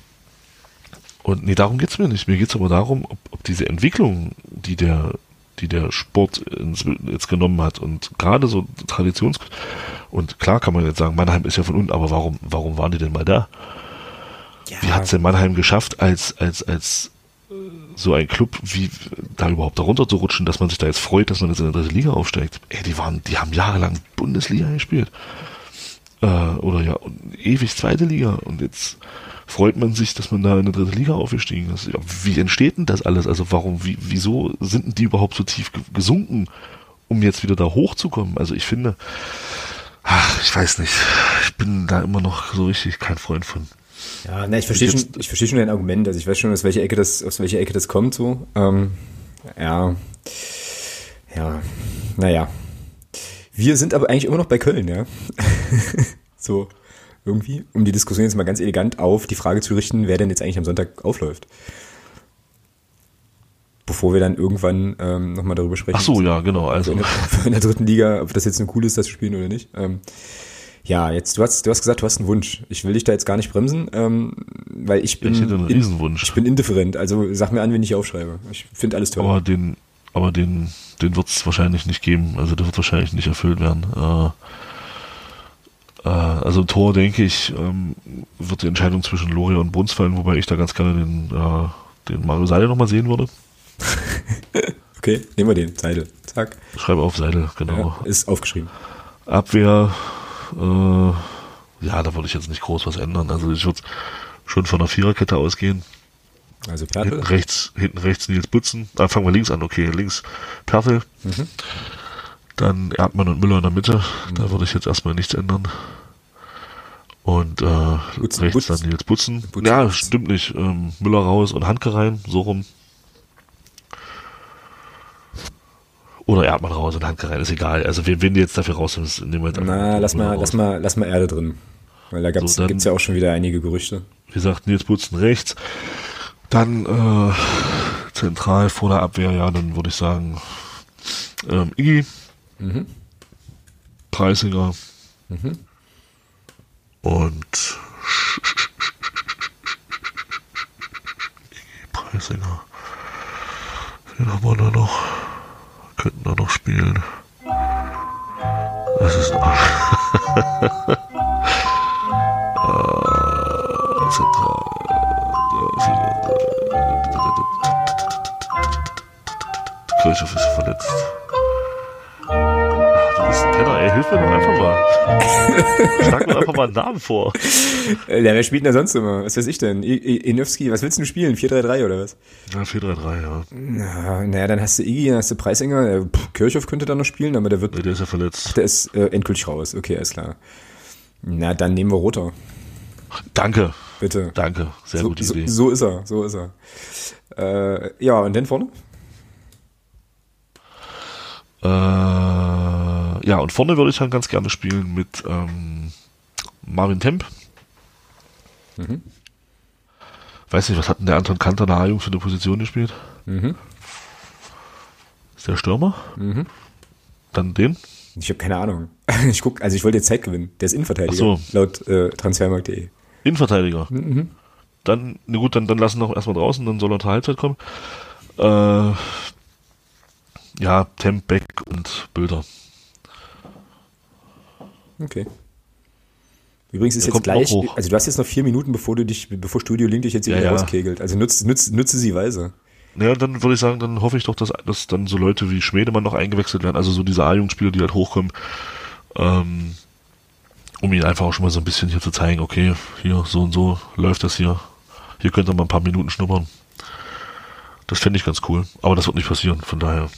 und nee, darum geht's mir nicht. Mir geht's aber darum, ob, ob diese Entwicklung, die der, die der Sport ins, jetzt genommen hat und gerade so Traditions und klar kann man jetzt sagen, Mannheim ist ja von unten, aber warum, warum waren die denn mal da? Ja. Wie hat's denn Mannheim geschafft, als, als, als so ein Club wie da überhaupt darunter zu rutschen, dass man sich da jetzt freut, dass man jetzt in der dritte Liga aufsteigt. Ey, die waren, die haben jahrelang Bundesliga gespielt. Äh, oder ja, ewig zweite Liga. Und jetzt freut man sich, dass man da in der dritte Liga aufgestiegen ist. Ja, wie entsteht denn das alles? Also warum, wie, wieso sind denn die überhaupt so tief gesunken, um jetzt wieder da hochzukommen? Also ich finde, ach, ich weiß nicht, ich bin da immer noch so richtig kein Freund von. Ja, ne, ich verstehe schon, ich verstehe schon dein Argument. Also ich weiß schon, aus welcher Ecke das, aus welcher Ecke das kommt, so. Ähm, ja, ja, naja. Wir sind aber eigentlich immer noch bei Köln, ja. so, irgendwie, um die Diskussion jetzt mal ganz elegant auf die Frage zu richten, wer denn jetzt eigentlich am Sonntag aufläuft. Bevor wir dann irgendwann ähm, nochmal darüber sprechen. Ach so, ja, genau. Also in der, in der dritten Liga, ob das jetzt eine cool ist, das zu spielen oder nicht. Ähm, ja, jetzt, du hast, du hast gesagt, du hast einen Wunsch. Ich will dich da jetzt gar nicht bremsen, ähm, weil ich bin. Ich hätte einen Riesenwunsch. Ich bin indifferent. Also sag mir an, wenn ich aufschreibe. Ich finde alles toll. Aber den, aber den, den wird es wahrscheinlich nicht geben. Also der wird wahrscheinlich nicht erfüllt werden. Äh, äh, also Tor, denke ich, ähm, wird die Entscheidung zwischen Loria und Bruns fallen, wobei ich da ganz gerne den, äh, den Mario Seidel nochmal sehen würde. okay, nehmen wir den. Seidel. Zack. Schreibe auf Seidel, genau. Ja, ist aufgeschrieben. Abwehr, äh, ja, da würde ich jetzt nicht groß was ändern. Also ich würde schon von einer Viererkette ausgehen. Also Hinten Pertl. rechts, hinten rechts Nils Butzen. Da fangen wir links an, okay. Links Pertl. Mhm. Dann Erdmann und Müller in der Mitte. Da würde ich jetzt erstmal nichts ändern. Und äh, Butzen, rechts Butzen. dann Nils Butzen. Butzen, ja, stimmt nicht. Ähm, Müller raus und Handke rein, so rum. Oder Erdmann raus und Handke rein, ist egal. Also wen die jetzt dafür raus wir jetzt einfach Na, lass mal, raus. lass mal, lass mal Erde drin. Weil da gab's, So, dann- gibt's ja auch schon wieder einige Gerüchte. wie gesagt, Nils Butzen rechts. Dann äh, zentral vor der Abwehr, ja, dann würde ich sagen ähm, Iggy, Mhm. Preisinger Mhm. und Iggy, Preisinger. Wen haben wir da noch? Könnten da noch spielen. Das ist äh, zentral. Kirchhoff ist verletzt. Penner, ey. Hilf mir doch einfach mal. Schlag mir einfach mal einen Namen vor. Äh, ja, wer spielt denn da sonst immer? Was weiß ich denn? Inowski, was willst du denn spielen? 4-3-3 oder was? Ja, 4-3-3, ja. Na, naja, dann hast du Iggy, dann hast du Preisinger. Äh, pff, Kirchhoff könnte da noch spielen, aber der wird, Nee, der ist ja verletzt. der ist äh, endgültig raus. Okay, alles klar. Na, dann nehmen wir Roter. Danke, Bitte. danke. Sehr so, gute so, Idee. so ist er, so ist er. Äh, ja, und dann vorne? Äh, ja, und vorne würde ich dann ganz gerne spielen mit ähm, Marvin Temp. Mhm. Weiß nicht, was hat denn der Anton Kanter in der A-Jugend für eine Position gespielt? Mhm. Ist der Stürmer? Mhm. Dann den? Ich habe keine Ahnung. Ich guck, also ich wollte jetzt Zeit gewinnen. Der ist Innenverteidiger. So. Laut äh, Transfermarkt.de. Innenverteidiger. Mhm. Dann, na gut, dann, dann lassen wir noch erstmal draußen, dann soll er zur Halbzeit kommen. Äh, ja, Temp, Beck und Bülter. Okay. Übrigens ist Der jetzt gleich, also du hast jetzt noch vier Minuten, bevor du dich, bevor Studio Link dich jetzt irgendwie ja. rauskegelt. Also nutze, nutze, nutze sie weise. Ja, dann würde ich sagen, dann hoffe ich doch, dass, dass dann so Leute wie Schmedemann noch eingewechselt werden, also so diese A-Jugendspieler, die halt hochkommen, ähm, um ihnen einfach auch schon mal so ein bisschen hier zu zeigen, okay, hier, so und so läuft das hier. Hier könnt ihr mal ein paar Minuten schnuppern. Das fände ich ganz cool. Aber das wird nicht passieren, von daher.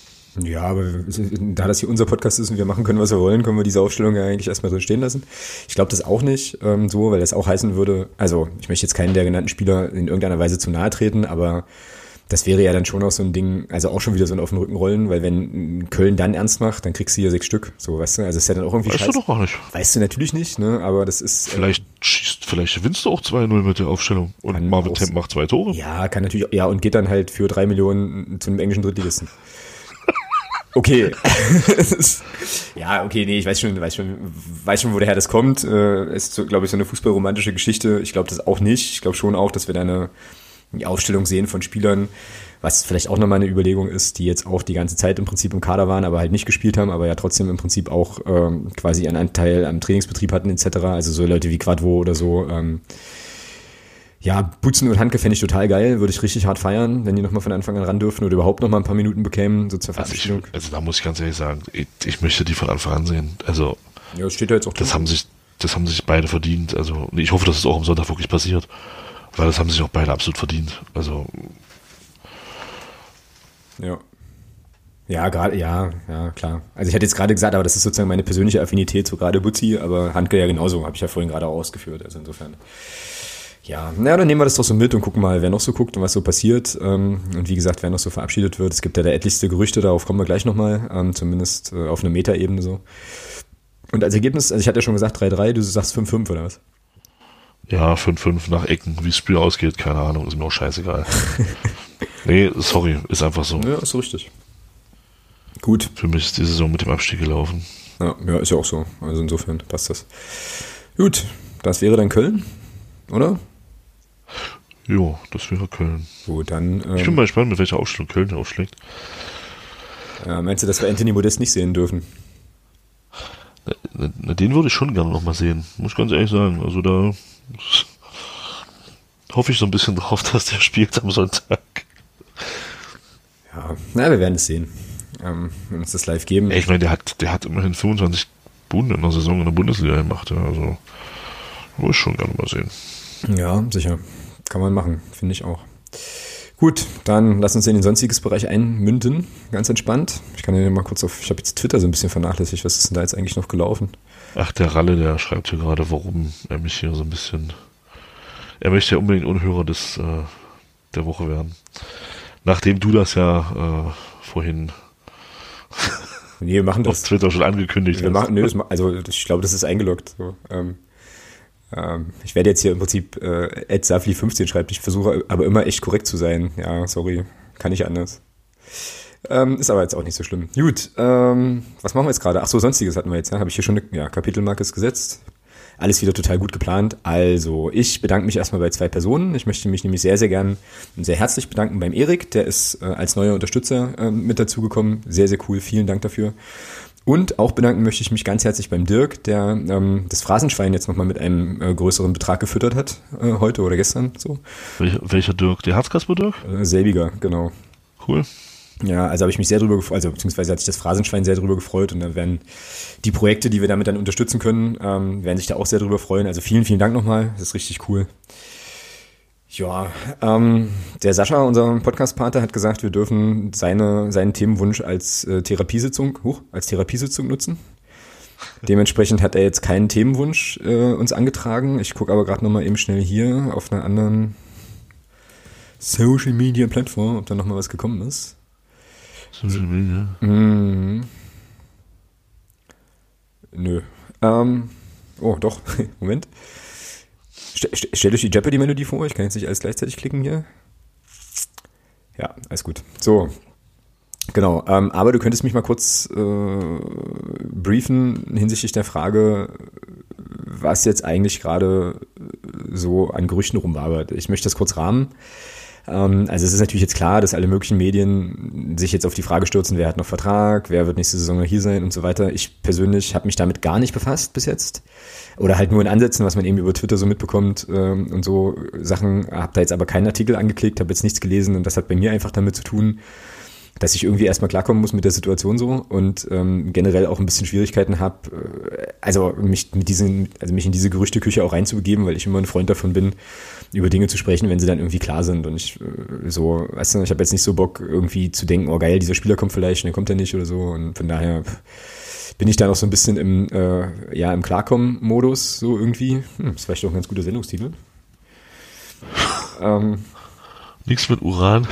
Ja, aber da das hier unser Podcast ist und wir machen können, was wir wollen, können wir diese Aufstellung ja eigentlich erstmal drin stehen lassen. Ich glaube das auch nicht ähm, so, weil das auch heißen würde, also ich möchte jetzt keinen der genannten Spieler in irgendeiner Weise zu nahe treten, aber das wäre ja dann schon auch so ein Ding, also auch schon wieder so ein auf den Rücken rollen, weil wenn Köln dann ernst macht, dann kriegst du hier sechs Stück, so, weißt du, also ist ja dann auch irgendwie Weißt du scheiße. doch gar nicht. Weißt du natürlich nicht, ne, aber das ist... äh, Vielleicht schießt, vielleicht gewinnst du auch 2-0 mit der Aufstellung. Und Marvin auch Temp macht zwei Tore. Ja, kann natürlich, ja, und geht dann halt für drei Millionen zu einem englischen Drittligisten. Okay. Ja, okay, nee, ich weiß schon, weiß schon, weiß schon, wo der Herr das kommt. Äh, ist, glaube ich, so eine fußballromantische Geschichte. Ich glaube das auch nicht. Ich glaube schon auch, dass wir da eine, eine Aufstellung sehen von Spielern, was vielleicht auch nochmal eine Überlegung ist, die jetzt auch die ganze Zeit im Prinzip im Kader waren, aber halt nicht gespielt haben, aber ja trotzdem im Prinzip auch ähm, quasi einen Anteil am Trainingsbetrieb hatten etc. Also so Leute wie Quadvo oder so. Ähm, ja, Butzen und Handke fände ich total geil, würde ich richtig hart feiern, wenn die nochmal von Anfang an ran dürfen oder überhaupt nochmal ein paar Minuten bekämen, so zur Also, Verabschiedung. also da muss ich ganz ehrlich sagen, ich, ich möchte die von Anfang an sehen. Also Ja, das steht da jetzt auch das drin. haben sich, das haben sich beide verdient. Also ich hoffe, dass es auch am Sonntag wirklich passiert, weil das haben sich auch beide absolut verdient. Also Ja. Ja, gerade, ja, ja, klar. Also ich hatte jetzt gerade gesagt, aber das ist sozusagen meine persönliche Affinität zu gerade Butzi, aber Handke ja genauso, habe ich ja vorhin gerade auch ausgeführt. Also insofern. Ja, na, dann nehmen wir das doch so mit und gucken mal, wer noch so guckt und was so passiert. Ähm, und wie gesagt, wer noch so verabschiedet wird. Es gibt ja da etlichste Gerüchte, darauf kommen wir gleich nochmal, ähm, zumindest äh, auf einer Metaebene so. Und als Ergebnis, also ich hatte ja schon gesagt 3-3, du sagst 5-5 oder was? ja, 5-5 nach Ecken, wie das Spiel ausgeht, keine Ahnung, ist mir auch scheißegal. nee, sorry, ist einfach so. Ja, ist so richtig. Gut. Für mich ist die Saison mit dem Abstieg gelaufen. Ja, ja, ist ja auch so. Also insofern passt das. Gut, das wäre dann Köln, oder? Jo, das wäre Köln. Gut, dann. Ich bin Ähm, mal gespannt, mit welcher Aufstellung Köln aufschlägt. ja, meinst du, dass wir Anthony Modest nicht sehen dürfen? Na, na, Den würde ich schon gerne noch mal sehen, muss ich ganz ehrlich sagen. Also da hoffe ich so ein bisschen drauf, dass der spielt am Sonntag. Ja, na, wir werden es sehen. ähm, und uns das live geben. Ich meine, der hat, der hat immerhin 25 Buden in der Saison in der Bundesliga gemacht. Ja. Also, muss ich schon gerne mal sehen. Ja, sicher. Kann man machen, finde ich auch. Gut, dann lass uns in den sonstiges Bereich einmünden. Ganz entspannt. Ich kann ja mal kurz auf, ich habe jetzt Twitter so ein bisschen vernachlässigt. Was ist denn da jetzt eigentlich noch gelaufen? Ach, der Ralle, der schreibt hier gerade, warum er mich hier so ein bisschen. Er möchte ja unbedingt Unhörer des, äh, der Woche werden. Nachdem du das ja äh, vorhin nee, wir machen das. auf Twitter schon angekündigt wir hast. machen, nee, das, also ich glaube, das ist eingeloggt. So. Ähm, ähm, ich werde jetzt hier im Prinzip äh, Ed Safli 15 schreibt. Ich versuche aber immer echt korrekt zu sein. Ja, sorry, kann ich anders. Ähm, ist aber jetzt auch nicht so schlimm. Gut, ähm, was machen wir jetzt gerade? Ach so, sonstiges hatten wir jetzt. Ja? Habe ich hier schon eine ja, Kapitelmarke gesetzt. Alles wieder total gut geplant. Also, ich bedanke mich erstmal bei zwei Personen. Ich möchte mich nämlich sehr, sehr gern und sehr herzlich bedanken beim Erik. Der ist äh, als neuer Unterstützer äh, mit dazugekommen. Sehr, sehr cool. Vielen Dank dafür. Und auch bedanken möchte ich mich ganz herzlich beim Dirk, der ähm, das Phrasenschwein jetzt nochmal mit einem äh, größeren Betrag gefüttert hat, äh, heute oder gestern. So. Welcher, welcher Dirk? Der Herzkasper Dirk? Äh, selbiger, genau. Cool. Ja, also habe ich mich sehr drüber gefreut, also beziehungsweise hat sich das Phrasenschwein sehr drüber gefreut und da werden die Projekte, die wir damit dann unterstützen können, ähm, werden sich da auch sehr drüber freuen. Also vielen, vielen Dank nochmal, das ist richtig cool. Ja, ähm, der Sascha, unser Podcast-Partner, hat gesagt, wir dürfen seine, seinen Themenwunsch als äh, Therapiesitzung, hoch, als Therapiesitzung nutzen. Dementsprechend hat er jetzt keinen Themenwunsch äh, uns angetragen. Ich gucke aber gerade nochmal eben schnell hier auf einer anderen Social Media Plattform, ob da nochmal was gekommen ist. Social Media. Mhm. Nö. Ähm, oh, doch. Moment. St stellt euch die Jeopardy-Melodie vor. Ich kann jetzt nicht alles gleichzeitig klicken hier. Ja, alles gut. So. Genau. Ähm, aber du könntest mich mal kurz äh, briefen hinsichtlich der Frage, was jetzt eigentlich gerade so an Gerüchten rumwabert. Ich möchte das kurz rahmen. Ähm, also es ist natürlich jetzt klar, dass alle möglichen Medien sich jetzt auf die Frage stürzen, wer hat noch Vertrag, wer wird nächste Saison noch hier sein und so weiter. Ich persönlich habe mich damit gar nicht befasst bis jetzt. Oder halt nur in Ansätzen, was man eben über Twitter so mitbekommt ähm, und so Sachen. Habe da jetzt aber keinen Artikel angeklickt, habe jetzt nichts gelesen und das hat bei mir einfach damit zu tun, dass ich irgendwie erstmal klarkommen muss mit der Situation so und ähm, generell auch ein bisschen Schwierigkeiten habe, äh, also mich mit diesen, also mich in diese Gerüchteküche auch reinzubegeben, weil ich immer ein Freund davon bin, über Dinge zu sprechen, wenn sie dann irgendwie klar sind. Und ich äh, so, weißt du, ich habe jetzt nicht so Bock, irgendwie zu denken, oh geil, dieser Spieler kommt vielleicht, dann kommt er nicht oder so. Und von daher bin ich da noch so ein bisschen im, äh, ja, im Klarkommen-Modus, so irgendwie. Hm, das ist vielleicht doch ein ganz guter Sendungstitel. ähm, Nichts mit Uran.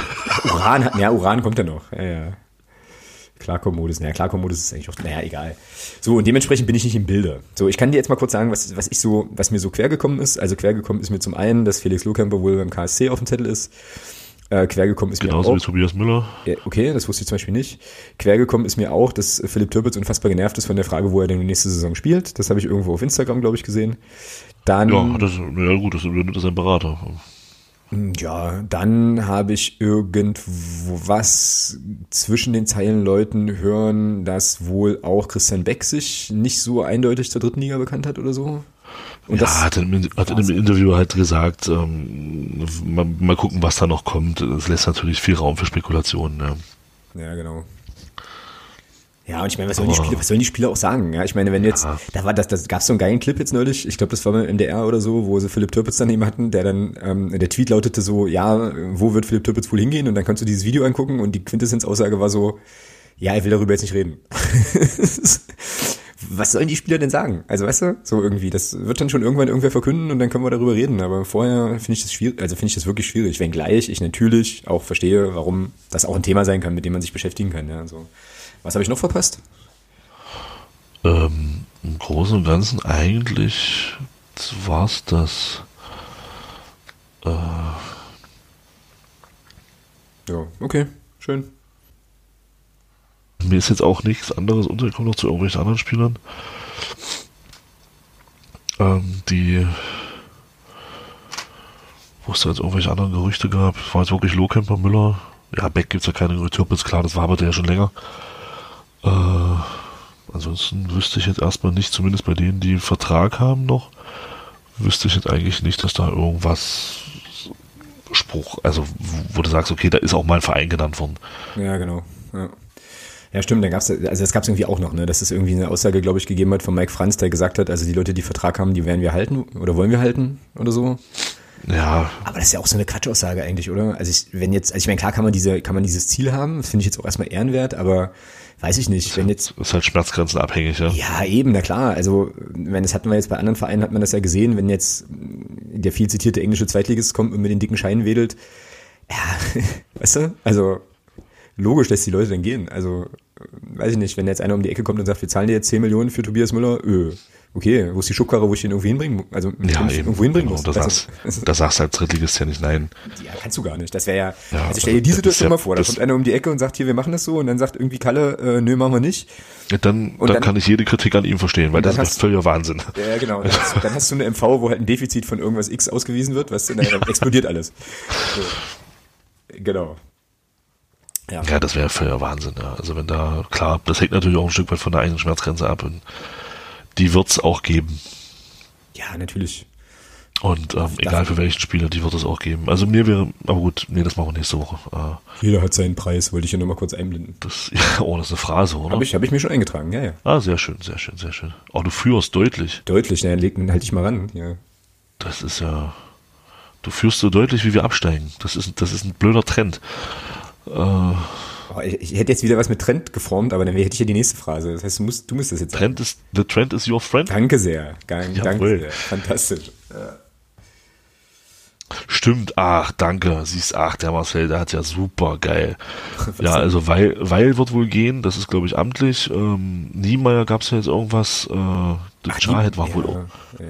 Uran hat, ja, Uran kommt ja noch. Ja, ja. Klarkomm-Modus, naja, Klarkomm-Modus ist eigentlich auch, naja, egal. So, und dementsprechend bin ich nicht im Bilde. So, ich kann dir jetzt mal kurz sagen, was, was ich so, was mir so quergekommen ist. Also quergekommen ist mir zum einen, dass Felix Lohkämper wohl beim KSC auf dem Zettel ist. Äh, quergekommen ist Genauso mir wie auch. Tobias Müller. Ja, okay, das wusste ich zum Beispiel nicht. Quergekommen ist mir auch, dass Philipp Türpitz unfassbar genervt ist von der Frage, wo er denn die nächste Saison spielt. Das habe ich irgendwo auf Instagram, glaube ich, gesehen. Dann, Ja, das, ja gut, das übernimmt sein Berater. Ja, dann habe ich irgendwo was zwischen den Zeilen Leuten hören, dass wohl auch Christian Beck sich nicht so eindeutig zur dritten Liga bekannt hat oder so. Und ja, hat, in, hat in einem Interview halt gesagt, ähm, mal, mal gucken, was da noch kommt. Das lässt natürlich viel Raum für Spekulationen. Ja. Ja, genau. Ja, und ich meine, was sollen, die Spieler, was sollen die Spieler auch sagen? Ja, ich meine, wenn jetzt, Ja. da war das, das gab so einen geilen Clip jetzt neulich, ich glaube, das war beim MDR oder so, wo sie Philipp Türpitz dann eben hatten, der dann, ähm, der Tweet lautete so, ja, wo wird Philipp Türpitz wohl hingehen? Und dann kannst du dieses Video angucken und die Quintessenz-Aussage war so, ja, er will darüber jetzt nicht reden. was sollen die Spieler denn sagen? Also, weißt du, so irgendwie, das wird dann schon irgendwann irgendwer verkünden und dann können wir darüber reden. Aber vorher finde ich das schwierig, also finde ich das wirklich schwierig. Wenngleich ich natürlich auch verstehe, warum das auch ein Thema sein kann, mit dem man sich beschäftigen kann. Ja, so. Was habe ich noch verpasst? Ähm, Im Großen und Ganzen eigentlich war's das. Äh, Ja, okay, schön. mir ist jetzt auch nichts anderes untergekommen noch zu irgendwelchen anderen Spielern. Ähm, die wo es da jetzt irgendwelche anderen Gerüchte gab. Es war jetzt wirklich Lohkemper, Müller. Ja, Beck gibt's ja keine Gerüchte. Türpitz, klar, das war aber der ja schon länger. Äh, ansonsten wüsste ich jetzt erstmal nicht, zumindest bei denen, die einen Vertrag haben noch, wüsste ich jetzt eigentlich nicht, dass da irgendwas Spruch, also wo du sagst, okay, da ist auch mal ein Verein genannt worden. Ja, genau. Ja. Ja, stimmt, da gab's, also das gab's irgendwie auch noch, ne, dass es irgendwie eine Aussage, glaube ich, gegeben hat von Mike Franz, der gesagt hat, also die Leute, die Vertrag haben, die werden wir halten oder wollen wir halten oder so. Ja. Aber das ist ja auch so eine Quatschaussage eigentlich, oder? Also ich, wenn jetzt, also ich meine, klar kann man diese, kann man dieses Ziel haben, das finde ich jetzt auch erstmal ehrenwert, aber weiß ich nicht, wenn jetzt. Das ist halt schmerzgrenzenabhängig, ja. Ja, eben, na klar. Also, wenn das hatten wir jetzt bei anderen Vereinen, hat man das ja gesehen, wenn jetzt der viel zitierte englische Zweitligist kommt und mit den dicken Scheinen wedelt. Ja, weißt du? Also, logisch lässt die Leute dann gehen. Also, weiß ich nicht, wenn jetzt einer um die Ecke kommt und sagt, wir zahlen dir jetzt 10 Millionen für Tobias Müller, öh okay, wo ist die Schubkarre, wo ich den irgendwie hinbringen, also ja, eben, irgendwo hinbringen genau, muss. Da sagst, da sagst du als Drittligist ja nicht nein. Ja, kannst du gar nicht. Das wäre ja, Ja, also stell dir ist Situation ja- mal vor, da kommt einer um die Ecke und sagt, hier, wir machen das so und dann sagt irgendwie Kalle, äh, nö, machen wir nicht. Ja, Dann, Und dann, dann- kann ich jede Kritik an ihm verstehen, weil das hast- ist völliger Wahnsinn. Ja, genau. Dann hast, dann hast du eine MV, wo halt ein Defizit von irgendwas X ausgewiesen wird, du, dann explodiert alles. So. Genau. Ja. Ja, das wäre völliger Wahnsinn. Ja. Also wenn da, klar, das hängt natürlich auch ein Stück weit von der eigenen Schmerzgrenze ab und die wird's auch geben. ja, natürlich. Und ähm, egal für welchen Spieler, die wird es auch geben. Also mir wäre, aber gut, nee, das machen wir nächste Woche. Äh, Jeder hat seinen Preis, wollte ich hier nochmal kurz einblenden. das, ja, oh, das ist eine Phrase, oder? Habe ich, hab ich mir schon eingetragen, ja, ja. Ah, sehr schön, sehr schön, sehr schön. Oh, du führst deutlich. Deutlich, na, leg halt dich mal ran. Ja. Das ist ja, du führst so deutlich, wie wir absteigen. Das ist, das ist ein blöder Trend. Äh, Oh, ich, ich hätte jetzt wieder was mit Trend geformt, aber dann hätte ich ja die nächste Phrase. Das heißt, du musst, du musst das jetzt sagen. Trend ist, the trend is your friend. Danke sehr. Dank, danke Jawohl. sehr. Fantastisch. Stimmt, ach, danke. Siehst, ach, der Marcel, der hat ja super geil. Ja, also weil, weil wird wohl gehen, das ist glaube ich amtlich. Ähm, Niemeyer gab es ja jetzt irgendwas, äh, der Jahed war ja, wohl auch, Ja.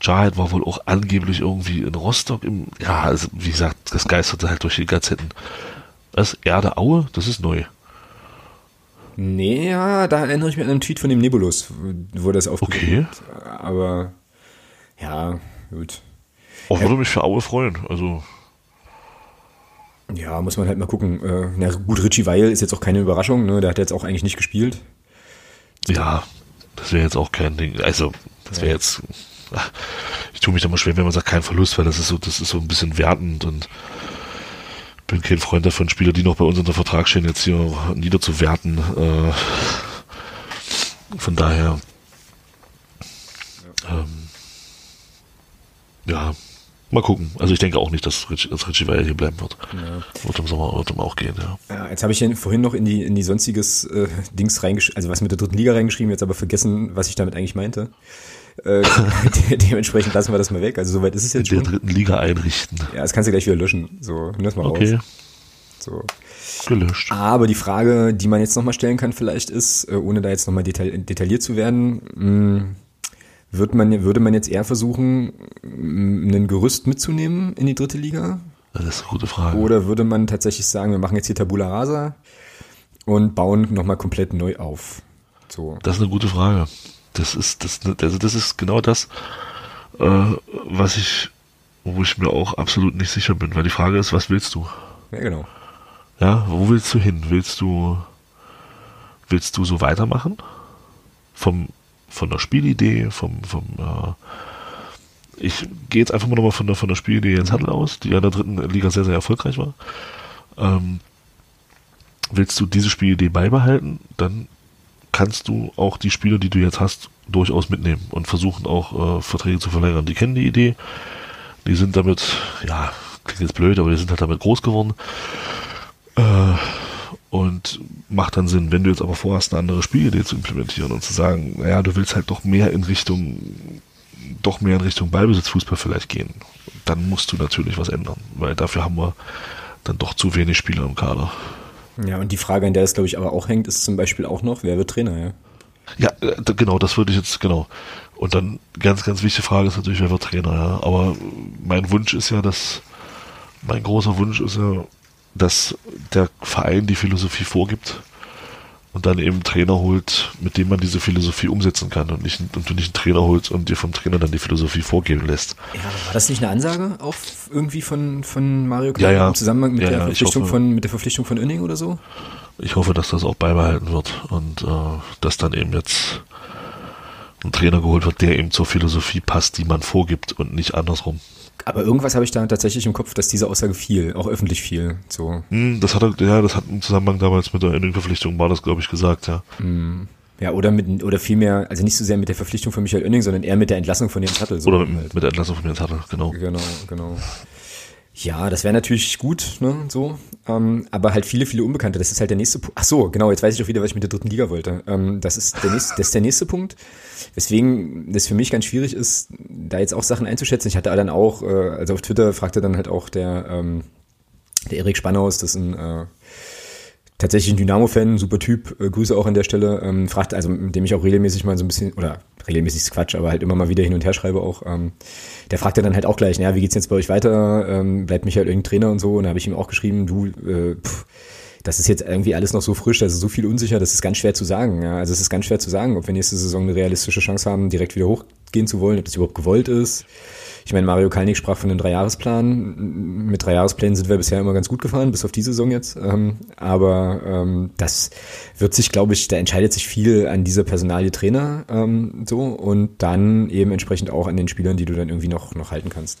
Jahed war wohl auch angeblich irgendwie in Rostock im, ja, also wie gesagt, das geisterte halt durch die Gazetten. Das Erde Aue, das ist neu. Nee, ja, da erinnere ich mich an einen Tweet von dem Nebulus, wo das aufgegeben Okay. Aber, ja, gut. Auch würde mich für Aue freuen. Also, Ja, muss man halt mal gucken. Äh, na gut, Richie Weil ist jetzt auch keine Überraschung, ne? Der hat jetzt auch eigentlich nicht gespielt. ja, das wäre jetzt auch kein Ding. Also, das wäre jetzt, ich tue mich da mal schwer, wenn man sagt, kein Verlust, weil das ist so, das ist so ein bisschen wertend und bin kein Freund davon, Spieler, die noch bei uns unter Vertrag stehen, jetzt hier niederzuwerten. Äh, von daher, ähm, ja, mal gucken. Also ich denke auch nicht, dass Richie, dass Richie Weil hier bleiben wird. Wird im Sommer, wird im auch gehen, ja. Ja, jetzt habe ich hier vorhin noch in die, in die sonstiges äh, Dings reingeschrieben, also was mit der dritten Liga reingeschrieben, jetzt aber vergessen, was ich damit eigentlich meinte. Äh, de dementsprechend lassen wir das mal weg. Also soweit ist es jetzt Der schon. dritten Liga einrichten. Ja, das kannst du gleich wieder löschen. So, nimm das mal Okay, raus. So. gelöscht. Aber die Frage, die man jetzt nochmal stellen kann, vielleicht ist, äh, ohne da jetzt nochmal detail detailliert zu werden, mh, wird man, würde man jetzt eher versuchen, mh, ein Gerüst mitzunehmen in die dritte Liga? Das ist eine gute Frage. Oder würde man tatsächlich sagen, wir machen jetzt hier Tabula Rasa und bauen nochmal komplett neu auf? So. Das ist eine gute Frage. Das ist, das, also das ist genau das, äh, was ich, wo ich mir auch absolut nicht sicher bin, weil die Frage ist, was willst du? Ja, genau. Ja, wo willst du hin? Willst du, willst du so weitermachen? Vom, von der Spielidee, vom, vom, äh, ich gehe jetzt einfach mal nochmal von der, von der Spielidee Jens Hattel aus, die ja in der dritten Liga sehr, sehr erfolgreich war. Ähm, willst du diese Spielidee beibehalten, dann kannst du auch die Spieler, die du jetzt hast, durchaus mitnehmen und versuchen auch äh, Verträge zu verlängern. Die kennen die Idee, die sind damit, ja, klingt jetzt blöd, aber die sind halt damit groß geworden. Äh, und macht dann Sinn, wenn du jetzt aber vorhast, eine andere Spielidee zu implementieren und zu sagen, naja, du willst halt doch mehr in Richtung, doch mehr in Richtung Ballbesitzfußball vielleicht gehen, dann musst du natürlich was ändern, weil dafür haben wir dann doch zu wenig Spieler im Kader. Ja, und die Frage, an der es, glaube ich, aber auch hängt, ist zum Beispiel auch noch, wer wird Trainer, ja? Ja, äh, genau, das würde ich jetzt, genau. Und dann ganz, ganz wichtige Frage ist natürlich, wer wird Trainer, ja. Aber mein Wunsch ist ja, dass, mein großer Wunsch ist ja, dass der Verein die Philosophie vorgibt und dann eben einen Trainer holt, mit dem man diese Philosophie umsetzen kann und nicht, und du nicht einen Trainer holst und dir vom Trainer dann die Philosophie vorgeben lässt. Ja, war das nicht eine Ansage auch irgendwie von, von Mario Ja, ja. im Zusammenhang mit Ja, der Verpflichtung hoffe- von, mit der Verpflichtung von Önning oder so? Ich hoffe, dass das auch beibehalten wird und äh, dass dann eben jetzt ein Trainer geholt wird, der eben zur Philosophie passt, die man vorgibt und nicht andersrum. Aber irgendwas habe ich da tatsächlich im Kopf, dass diese Aussage fiel, auch öffentlich fiel. So. Hm, das hat ja, das hat im Zusammenhang damals mit der Innenverpflichtung war das, glaube ich, gesagt, ja. Hm. Ja, oder mit, oder vielmehr, also nicht so sehr mit der Verpflichtung von Michael Oenning, sondern eher mit der Entlassung von Jens Hattel. So oder mit, halt. mit der Entlassung von Jens Hattel, genau. Genau, genau. Ja, das wäre natürlich gut, ne, so. Ähm, aber halt viele, viele Unbekannte. Das ist halt der nächste Punkt. Ach so, genau, jetzt weiß ich auch wieder, was ich mit der dritten Liga wollte. Ähm, das ist der nächste, das ist der nächste Punkt. Weswegen das für mich ganz schwierig ist, da jetzt auch Sachen einzuschätzen. Ich hatte dann auch, äh, also auf Twitter fragte dann halt auch der, ähm, der Erik Spannhaus, das ist ein äh, tatsächlich ein Dynamo-Fan, super Typ, äh, Grüße auch an der Stelle, ähm, fragt, also mit dem ich auch regelmäßig mal so ein bisschen, oder regelmäßig ist Quatsch, aber halt immer mal wieder hin und her schreibe auch, ähm, der fragte dann halt auch gleich, naja, wie geht's jetzt bei euch weiter, ähm, bleibt mich halt irgendein Trainer und so, und da habe ich ihm auch geschrieben, du, äh, pff, das ist jetzt irgendwie alles noch so frisch, das ist so viel unsicher, das ist ganz schwer zu sagen. Ja. Also es ist ganz schwer zu sagen, ob wir nächste Saison eine realistische Chance haben, direkt wieder hochgehen zu wollen, ob das überhaupt gewollt ist. Ich meine, Mario Kalnick sprach von einem Dreijahresplan. Mit Dreijahresplänen sind wir bisher immer ganz gut gefahren, bis auf die Saison jetzt. Ähm, aber ähm, das wird sich, glaube ich, da entscheidet sich viel an dieser Personalie Trainer ähm, so und dann eben entsprechend auch an den Spielern, die du dann irgendwie noch, noch halten kannst.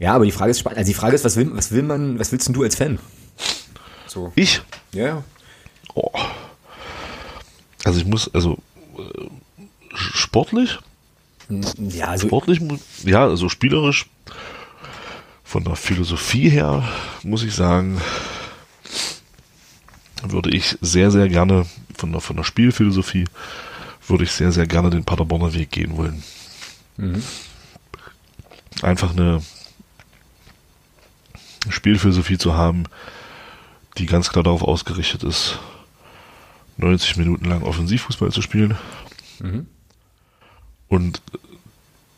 Ja, aber die Frage ist spannend. Also die Frage ist, was will, was will man, was willst denn du als Fan? So. Ich? Ja. Oh. Also ich muss, also äh, sportlich? Ja, also sportlich, ja, also spielerisch, von der Philosophie her, muss ich sagen, würde ich sehr, sehr gerne, von der, von der Spielphilosophie, würde ich sehr, sehr gerne den Paderborner Weg gehen wollen. Mhm. Einfach eine Spielphilosophie zu haben, die ganz klar darauf ausgerichtet ist, 90 Minuten lang Offensivfußball zu spielen. Mhm und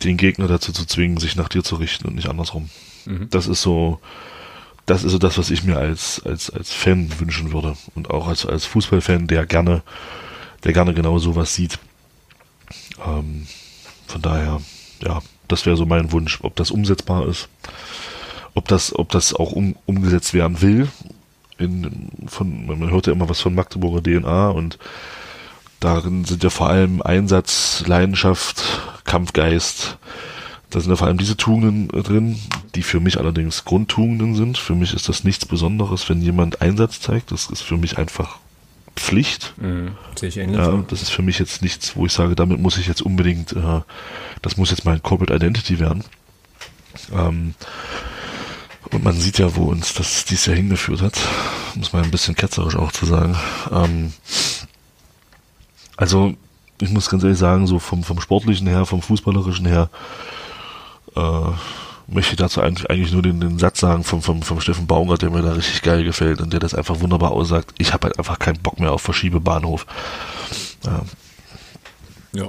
den Gegner dazu zu zwingen, sich nach dir zu richten und nicht andersrum. Mhm. Das ist so, das ist so das, was ich mir als, als, als Fan wünschen würde. Und auch als, als Fußballfan, der gerne, der gerne genau sowas sieht. Ähm, von daher, ja, das wäre so mein Wunsch. Ob das umsetzbar ist, ob das, ob das auch um, umgesetzt werden will. In, von, man hört ja immer was von Magdeburger DNA und Darin sind ja vor allem Einsatz, Leidenschaft, Kampfgeist. Da sind ja vor allem diese Tugenden drin, die für mich allerdings Grundtugenden sind. Für mich ist das nichts Besonderes, wenn jemand Einsatz zeigt. Das ist für mich einfach Pflicht. Mhm, sehe ich ähnlich. Ja, das ist für mich jetzt nichts, wo ich sage, damit muss ich jetzt unbedingt, äh, das muss jetzt mein Corporate Identity werden. Ähm, und man sieht ja, wo uns das dies Jahr hingeführt hat, muss man ein bisschen ketzerisch auch zu sagen. Ähm, also, ich muss ganz ehrlich sagen, so vom, vom Sportlichen her, vom Fußballerischen her, äh, möchte ich dazu eigentlich, eigentlich nur den, den Satz sagen vom, vom, vom Steffen Baumgart, der mir da richtig geil gefällt und der das einfach wunderbar aussagt. Ich habe halt einfach keinen Bock mehr auf Verschiebebahnhof. Ähm. Ja.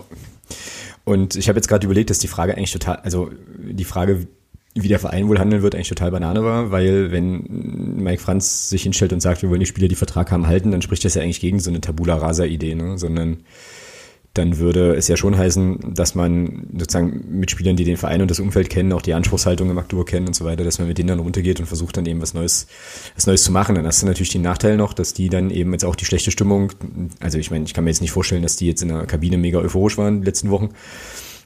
Und ich habe jetzt gerade überlegt, dass die Frage eigentlich total, also die Frage, wie der Verein wohl handeln wird, eigentlich total Banane war, weil wenn Mike Franz sich hinstellt und sagt, wir wollen die Spieler, die Vertrag haben, halten, dann spricht das ja eigentlich gegen so eine Tabula Rasa-Idee, ne? sondern dann würde es ja schon heißen, dass man sozusagen mit Spielern, die den Verein und das Umfeld kennen, auch die Anspruchshaltung im Magdeburg kennen und so weiter, dass man mit denen dann runtergeht und versucht dann eben was Neues, was Neues zu machen. Dann hast du natürlich den Nachteil noch, dass die dann eben jetzt auch die schlechte Stimmung, also ich meine, ich kann mir jetzt nicht vorstellen, dass die jetzt in der Kabine mega euphorisch waren die letzten Wochen,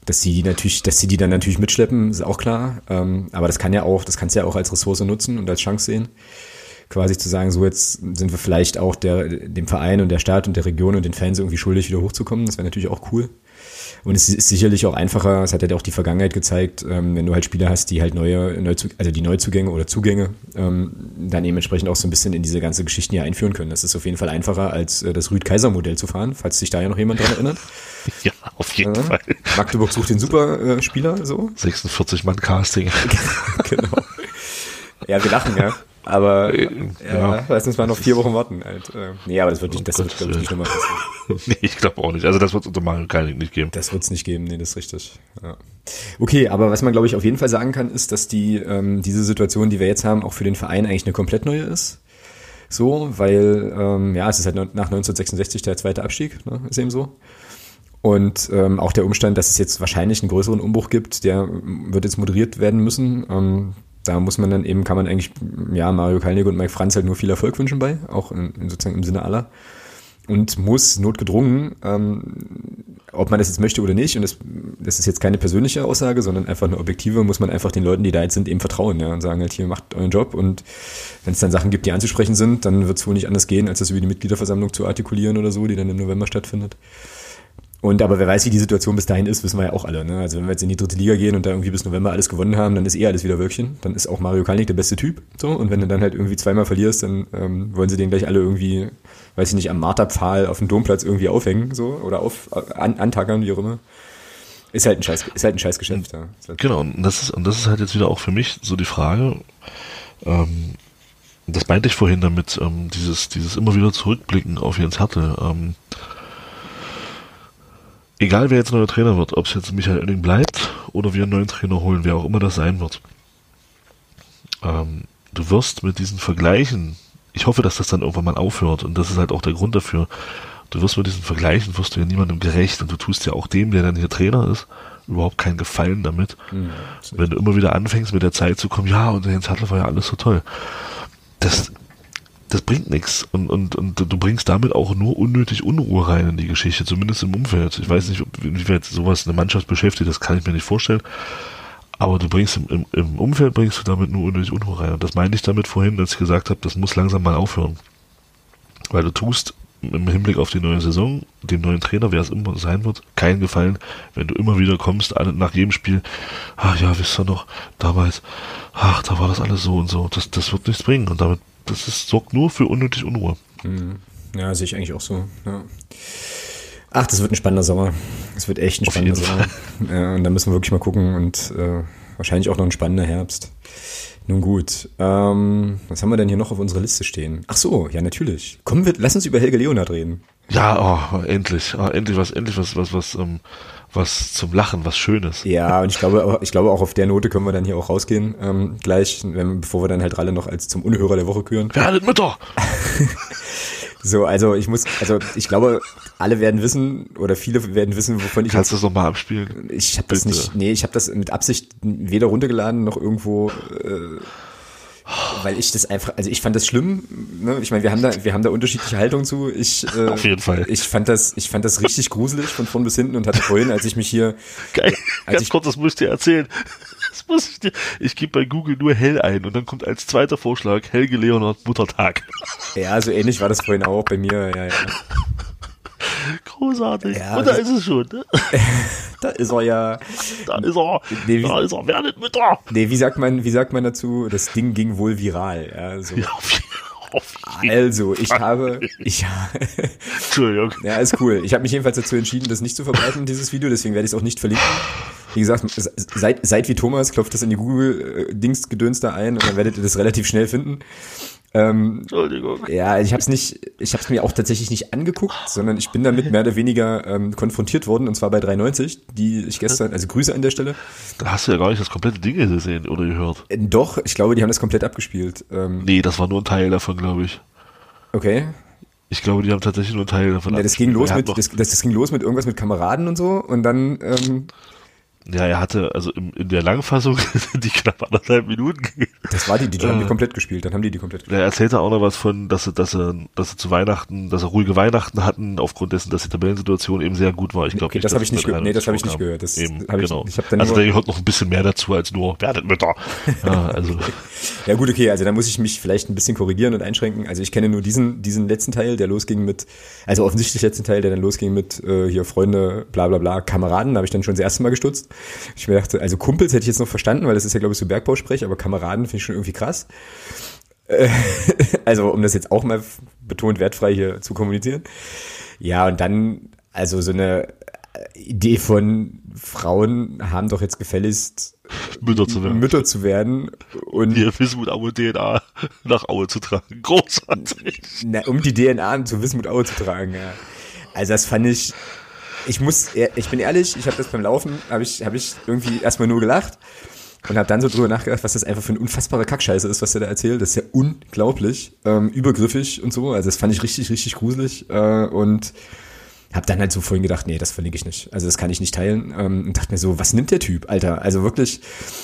dass sie die natürlich, dass sie die dann natürlich mitschleppen, ist auch klar. Ähm, aber das kann ja auch, das kannst du ja auch als Ressource nutzen und als Chance sehen. Quasi zu sagen, so jetzt sind wir vielleicht auch der, dem Verein und der Stadt und der Region und den Fans irgendwie schuldig, wieder hochzukommen. Das wäre natürlich auch cool. Und es ist sicherlich auch einfacher, es hat ja auch die Vergangenheit gezeigt, ähm, wenn du halt Spieler hast, die halt neue, Neuzu also die Neuzugänge oder Zugänge ähm, dann eben entsprechend auch so ein bisschen in diese ganze Geschichten hier einführen können. Das ist auf jeden Fall einfacher, als äh, das Rüd-Kaiser-Modell zu fahren, falls sich da ja noch jemand dran erinnert. Ja, auf jeden äh, Fall. Magdeburg sucht den Superspieler, äh, so. 46 Mann Casting. genau. Ja, wir lachen, ja. Aber äh, ja, ja. lass uns mal noch vier Wochen warten. Halt. Äh, nee, aber das wird nicht, das wird, glaube ich, nicht nochmal passieren. nee, ich glaube auch nicht. Also das wird es unter Mario Kalnick nicht geben. Das wird es nicht geben, nee, das ist richtig. Ja. Okay, aber was man, glaube ich, auf jeden Fall sagen kann, ist, dass die ähm, diese Situation, die wir jetzt haben, auch für den Verein eigentlich eine komplett neue ist. So, weil, ähm, ja, es ist halt nach 1966 der zweite Abstieg, ne, ist eben so. Und ähm, auch der Umstand, dass es jetzt wahrscheinlich einen größeren Umbruch gibt, der wird jetzt moderiert werden müssen. Ähm, da muss man dann eben, kann man eigentlich, ja, Mario Kalnick und Mike Franz halt nur viel Erfolg wünschen bei, auch in, sozusagen im Sinne aller. Und muss notgedrungen ähm, ob man das jetzt möchte oder nicht, und das, das ist jetzt keine persönliche Aussage, sondern einfach eine objektive, muss man einfach den Leuten, die da jetzt sind, eben vertrauen, ja, und sagen halt, hier macht euren Job und wenn es dann Sachen gibt, die anzusprechen sind, dann wird es wohl nicht anders gehen, als das über die Mitgliederversammlung zu artikulieren oder so, die dann im November stattfindet. Und aber wer weiß, wie die Situation bis dahin ist, wissen wir ja auch alle. Ne? Also wenn wir jetzt in die dritte Liga gehen und da irgendwie bis November alles gewonnen haben, dann ist eh alles wieder Wölkchen. Dann ist auch Mario Kalnick der beste Typ. So und wenn du dann halt irgendwie zweimal verlierst, dann ähm, wollen sie den gleich alle irgendwie, weiß ich nicht, am Marterpfahl auf dem Domplatz irgendwie aufhängen, so oder auf an, antackern, wie auch immer. Ist halt ein Scheiß, ist halt ein Scheißgeschäft. Ja. Halt genau. Und das ist und das ist halt jetzt wieder auch für mich so die Frage. Ähm, das meinte ich vorhin damit, ähm, dieses dieses immer wieder zurückblicken auf Jens Härte. Ähm, egal wer jetzt neuer Trainer wird, ob es jetzt Michael Oenning bleibt oder wir einen neuen Trainer holen, wer auch immer das sein wird, ähm, du wirst mit diesen Vergleichen, ich hoffe, dass das dann irgendwann mal aufhört und das ist halt auch der Grund dafür, du wirst mit diesen Vergleichen, wirst du ja niemandem gerecht und du tust ja auch dem, der dann hier Trainer ist, überhaupt keinen Gefallen damit. Mhm, wenn du immer wieder anfängst mit der Zeit zu kommen, ja, und Jens Hartl war ja alles so toll. Das, das bringt nichts. Und, und, und du bringst damit auch nur unnötig Unruhe rein in die Geschichte, zumindest im Umfeld. Ich weiß nicht, inwieweit sowas eine Mannschaft beschäftigt, das kann ich mir nicht vorstellen. Aber du bringst im, im, im Umfeld bringst du damit nur unnötig Unruhe rein. Und das meinte ich damit vorhin, als ich gesagt habe, das muss langsam mal aufhören. Weil du tust im Hinblick auf die neue Saison, dem neuen Trainer, wer es immer sein wird, keinen Gefallen, wenn du immer wieder kommst, nach jedem Spiel, ach ja, wisst ihr noch, damals, ach, da war das alles so und so. Das, das wird nichts bringen. Und damit das ist, sorgt nur für unnötig Unruhe. Mhm. Ja, sehe ich eigentlich auch so. Ja. Ach, das wird ein spannender Sommer. Das wird echt ein spannender Sommer. Ja, und da müssen wir wirklich mal gucken und äh, wahrscheinlich auch noch ein spannender Herbst. Nun gut, ähm, was haben wir denn hier noch auf unserer Liste stehen? Ach so, ja natürlich. Kommen wir, lass uns über Helge Leonard reden. Ja, oh, endlich, oh, endlich was, endlich was, was, was, ähm, was zum Lachen, was Schönes. Ja, und ich glaube, ich glaube auch auf der Note können wir dann hier auch rausgehen, ähm, gleich, wenn, bevor wir dann halt alle noch als zum Unhörer der Woche küren. Werdet Mütter! so, also ich muss, also ich glaube, alle werden wissen oder viele werden wissen, wovon ich. Kannst du das nochmal abspielen? Ich habe das nicht, nee, ich habe das mit Absicht weder runtergeladen noch irgendwo. Äh, weil ich das einfach, also ich fand das schlimm. Ne? Ich meine, wir haben da, wir haben da unterschiedliche Haltungen zu. Ich, äh, Auf jeden Fall. Ich fand das, ich fand das richtig gruselig von vorn bis hinten und hatte vorhin, als ich mich hier, Geil. ganz ich, kurz, das muss ich dir erzählen. Das muss ich dir. Ich gebe bei Google nur Hell ein und dann kommt als zweiter Vorschlag Helge Leonard Muttertag. Ja, so ähnlich war das vorhin auch bei mir. Ja, ja. Großartig. Ja, und da ist es schon. Ne? da ist er ja. Da ist er. Nee, wie, da ist er. Werdet Mütter. Nee, wie sagt man, wie sagt man dazu? Das Ding ging wohl viral. Ja, so. ja also, ich habe, ich Entschuldigung. Ja, ist cool. Ich habe mich jedenfalls dazu entschieden, das nicht zu verbreiten, dieses Video, deswegen werde ich es auch nicht verlinken. Wie gesagt, seid, seid wie Thomas, klopft das in die Google-Dings-Gedöns da ein und dann werdet ihr das relativ schnell finden. Ähm, Entschuldigung. Ja, ich habe es nicht, ich habe es mir auch tatsächlich nicht angeguckt, sondern ich bin damit mehr oder weniger ähm, konfrontiert worden und zwar bei 390, die ich gestern, also Grüße an der Stelle. Da hast du ja gar nicht das komplette Ding gesehen oder gehört. Äh, doch, ich glaube, die haben das komplett abgespielt. Ähm, nee, das war nur ein Teil davon, glaube ich. Okay. Ich glaube, die haben tatsächlich nur einen Teil davon. Ja, das ging los mit, das, das, das, ging los mit irgendwas mit Kameraden und so und dann ähm, ja, er hatte, also im, in der Langfassung die knapp anderthalb Minuten. Das war die, die, die äh, haben die komplett gespielt, dann haben die die komplett gespielt. Er erzählte auch noch was von, dass sie, dass sie, dass sie zu Weihnachten, dass sie ruhige Weihnachten hatten, aufgrund dessen, dass die Tabellensituation eben sehr gut war. Ich glaube okay, das habe ich nicht gehört. Nee, das habe ich nicht gehört. Das eben, hab genau. Ich, ich hab dann also da gehört noch ein bisschen mehr dazu als nur, werdet Mütter. ja, also. ja gut, okay, also da muss ich mich vielleicht ein bisschen korrigieren und einschränken. Also ich kenne nur diesen, diesen letzten Teil, der losging mit, also offensichtlich letzten Teil, der dann losging mit, äh, hier Freunde, bla, bla, bla, Kameraden, da habe ich dann schon das erste Mal gestutzt. Ich mir dachte, also Kumpels hätte ich jetzt noch verstanden, weil das ist ja, glaube ich, so Bergbausprech, aber Kameraden finde ich schon irgendwie krass. Äh, also, um das jetzt auch mal betont wertfrei hier zu kommunizieren. Ja, und dann, also so eine Idee von Frauen haben doch jetzt gefälligst Mütter zu werden. Mütter zu werden und hier Wismut Aue DNA nach Aue zu tragen. Großartig. Na, um die DNA zu Wismut Aue zu tragen, ja. Also das fand ich ich muss, ich bin ehrlich, ich habe das beim Laufen, habe ich, hab ich irgendwie erstmal nur gelacht und habe dann so drüber nachgedacht, was das einfach für eine unfassbare Kackscheiße ist, was der da erzählt. Das ist ja unglaublich, ähm, übergriffig und so. Also das fand ich richtig, richtig gruselig äh, und habe dann halt so vorhin gedacht, nee, das verlinke ich nicht. Also das kann ich nicht teilen ähm, und dachte mir so, was nimmt der Typ, Alter? Also wirklich,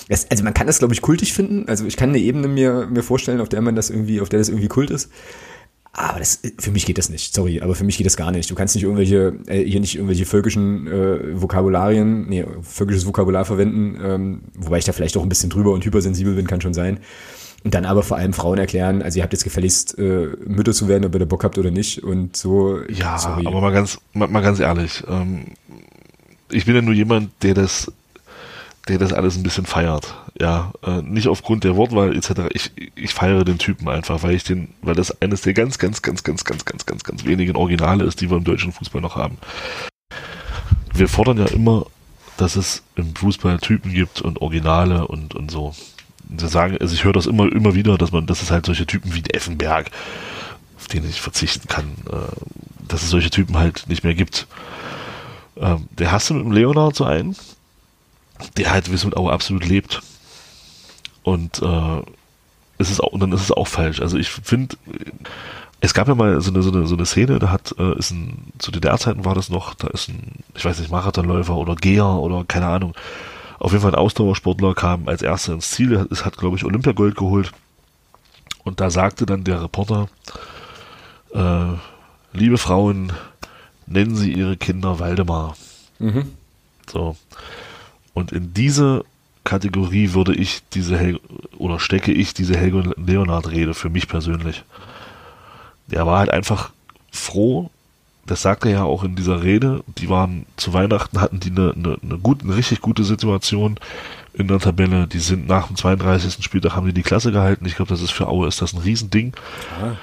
es, also man kann das glaube ich kultig finden. Also ich kann eine Ebene mir mir vorstellen, auf der man das irgendwie, auf der das irgendwie kult ist. Aber das, für mich geht das nicht, sorry, aber für mich geht das gar nicht. Du kannst nicht irgendwelche, äh, hier nicht irgendwelche völkischen äh, Vokabularien, nee, völkisches Vokabular verwenden, ähm, wobei ich da vielleicht auch ein bisschen drüber und hypersensibel bin, kann schon sein. Und dann aber vor allem Frauen erklären, also ihr habt jetzt gefälligst äh, Mütter zu werden, ob ihr da Bock habt oder nicht. Und so. Ja, sorry. aber mal ganz, mal, mal ganz ehrlich, ähm, ich bin ja nur jemand, der das der das alles ein bisschen feiert. Ja, äh, nicht aufgrund der Wortwahl etc. Ich, ich feiere den Typen einfach, weil ich den, weil das eines der ganz, ganz, ganz, ganz, ganz, ganz, ganz, ganz wenigen Originale ist, die wir im deutschen Fußball noch haben. Wir fordern ja immer, dass es im Fußball Typen gibt und Originale und, und so. Wir sagen, also ich höre das immer, immer wieder, dass man, dass es halt solche Typen wie Effenberg, auf den ich verzichten kann, äh, dass es solche Typen halt nicht mehr gibt. Ähm, der hast du mit dem Leonard so einen, der halt Wismut Aue absolut lebt. Und äh, ist es auch, dann ist es auch falsch. Also ich finde, es gab ja mal so eine, so eine, so eine Szene, da hat, äh, ist ein, zu DDR-Zeiten war das noch, da ist ein, ich weiß nicht, Marathonläufer oder Geher oder keine Ahnung, auf jeden Fall ein Ausdauersportler kam als erster ins Ziel, es hat, glaube ich, Olympiagold geholt. Und da sagte dann der Reporter, äh, liebe Frauen, nennen Sie Ihre Kinder Waldemar. Mhm. So. Und in diese Kategorie würde ich diese Hel oder stecke ich diese Helge Leonard Rede für mich persönlich. Der war halt einfach froh, das sagt er ja auch in dieser Rede, die waren zu Weihnachten hatten die eine, eine, eine, gut, eine richtig gute Situation in der Tabelle. Die sind nach dem 32. Spieltag haben die die Klasse gehalten. Ich glaube, das ist für Aue ist das ein Riesending. Ja.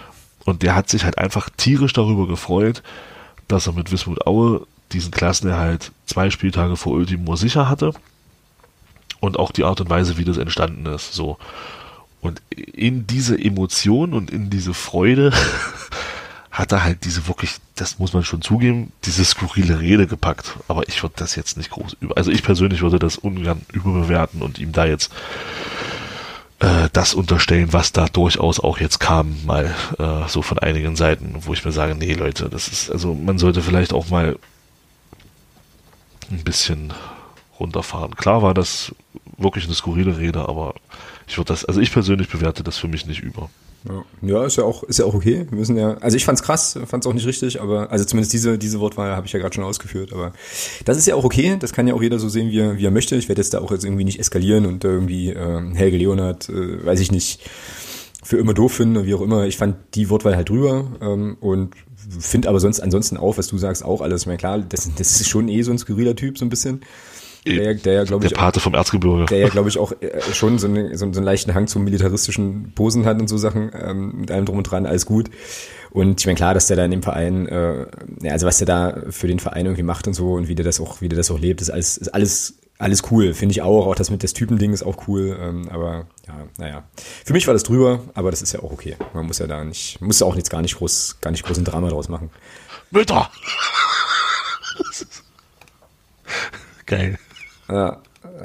Und der hat sich halt einfach tierisch darüber gefreut, dass er mit Wismut Aue diesen Klassenerhalt zwei Spieltage vor Ultimo sicher hatte und auch die Art und Weise, wie das entstanden ist. So. Und in diese Emotion und in diese Freude hat er halt diese wirklich, das muss man schon zugeben, diese skurrile Rede gepackt. Aber ich würde das jetzt nicht groß über, also ich persönlich würde das ungern überbewerten und ihm da jetzt äh, das unterstellen, was da durchaus auch jetzt kam, mal äh, so von einigen Seiten, wo ich mir sage, nee Leute, das ist, also man sollte vielleicht auch mal ein bisschen runterfahren. Klar war das wirklich eine skurrile Rede, aber ich würde das, also ich persönlich bewerte das für mich nicht über. Ja. ja, ist ja auch, ist ja auch okay. Wir müssen ja, also ich fand's krass, fand's auch nicht richtig, aber, also zumindest diese, diese Wortwahl habe ich ja gerade schon ausgeführt, aber das ist ja auch okay, das kann ja auch jeder so sehen, wie er, wie er möchte. Ich werde jetzt da auch jetzt irgendwie nicht eskalieren und irgendwie äh, Helge Leonard, äh, weiß ich nicht, für immer doof finden, wie auch immer. Ich fand die Wortwahl halt drüber ähm, und finde aber sonst ansonsten auch, was du sagst, auch alles. Ich meine, klar, das, das ist schon eh so ein skurriler Typ, so ein bisschen. Der, der ja, glaube ich. Der Pate vom Erzgebirge. Der ja, glaube ich, auch äh, schon so, eine, so, so einen leichten Hang zum militaristischen Posen hat und so Sachen, ähm, mit allem drum und dran, alles gut. Und ich meine, klar, dass der da in dem Verein, äh, ja, also was der da für den Verein irgendwie macht und so und wie der das auch, wie der das auch lebt, ist alles, ist alles, alles cool. Finde ich auch. Auch das mit des Typending ist auch cool. Ähm, aber ja, naja. Für mich war das drüber, aber das ist ja auch okay. Man muss ja da nicht, muss ja auch nichts gar nicht groß, gar nicht groß ein Drama draus machen. Mütter! Geil. Ja.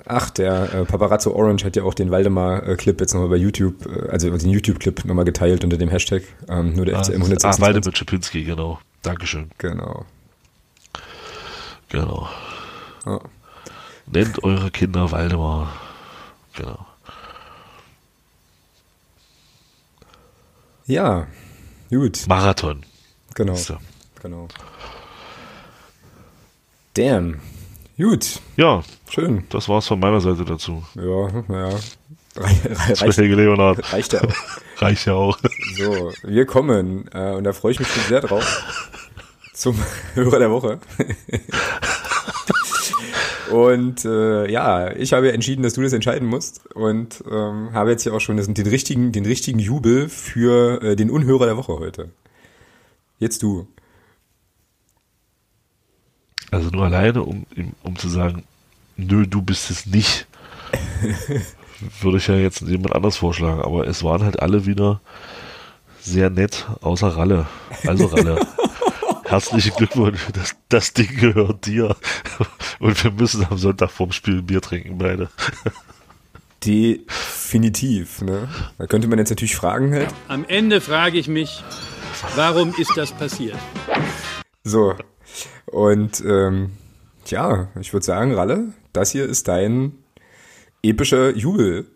Ach, der äh, Paparazzo Orange hat ja auch den Waldemar-Clip jetzt nochmal bei YouTube, äh, also den YouTube-Clip nochmal geteilt unter dem Hashtag. Ähm, nur der ah, FCM 126. Ah, Waldemar Czapinski, genau. Dankeschön. Genau. Genau. Ja. Nennt eure Kinder Waldemar. Genau. Ja, gut. Marathon. Genau. Genau. Damn. Gut. Ja, schön. Das war's von meiner Seite dazu. Ja, naja. Reicht, Leonard. reicht ja auch. reicht ja auch. So, wir kommen, äh, und da freue ich mich schon sehr drauf, zum Hörer der Woche. Und äh, ja, ich habe entschieden, dass du das entscheiden musst und ähm, habe jetzt hier auch schon den richtigen, den richtigen Jubel für äh, den Unhörer der Woche heute. Jetzt du. Also nur alleine, um, um zu sagen, nö, du bist es nicht, würde ich ja jetzt jemand anders vorschlagen. Aber es waren halt alle wieder sehr nett, außer Ralle. Also Ralle. Herzlichen Glückwunsch, das, das Ding gehört dir. Und wir müssen am Sonntag vorm Spiel Bier trinken, beide. Definitiv. Ne? Da könnte man jetzt natürlich fragen halt. Am Ende frage ich mich, warum ist das passiert? So, und ähm, tja, ich würde sagen, Ralle, das hier ist dein epischer Jubel.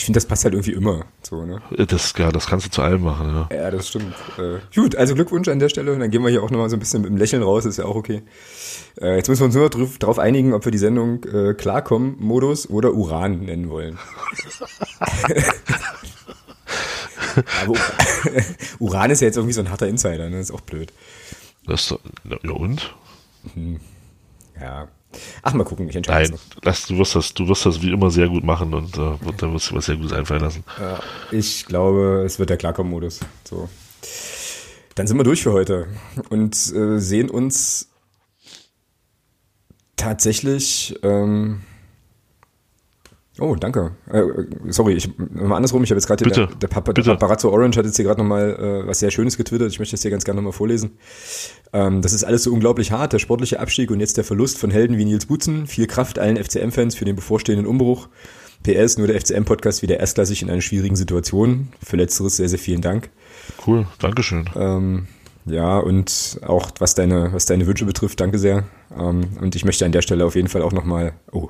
Ich finde, das passt halt irgendwie immer. So, ne? Das, ja, das kannst du zu allem machen, ja. Ja, das stimmt. Äh, gut, also Glückwunsch an der Stelle. Dann gehen wir hier auch nochmal so ein bisschen mit dem Lächeln raus, ist ja auch okay. Äh, jetzt müssen wir uns nur drauf, drauf einigen, ob wir die Sendung äh, Klarkommen-Modus oder Uran nennen wollen. Aber Uran ist ja jetzt irgendwie so ein harter Insider, ne? Das ist auch blöd. Das, ist doch- ja und? Ja. Ach, mal gucken, ich entscheide Nein, lass, du wirst das, du wirst das wie immer sehr gut machen und äh, wird- da wirst du was sehr Gutes einfallen lassen. Ja, ich glaube, es wird der Klarkommen-Modus. So. Dann sind wir durch für heute und äh, sehen uns tatsächlich. Ähm, oh, danke. Äh, sorry, ich mal andersrum. Ich habe jetzt gerade der, der, Papa, der. Paparazzo Orange hat jetzt hier gerade nochmal äh, was sehr Schönes getwittert. Ich möchte das hier ganz gerne nochmal vorlesen. Ähm, das ist alles so unglaublich hart. Der sportliche Abstieg und jetzt der Verlust von Helden wie Nils Butzen. Viel Kraft allen FCM-Fans für den bevorstehenden Umbruch. PS, nur der FCM-Podcast wieder erstklassig in einer schwierigen Situation. Für letzteres sehr, sehr vielen Dank. Cool, Dankeschön. Ähm, ja, und auch was deine, was deine Wünsche betrifft, danke sehr. Ähm, und ich möchte an der Stelle auf jeden Fall auch nochmal, oh,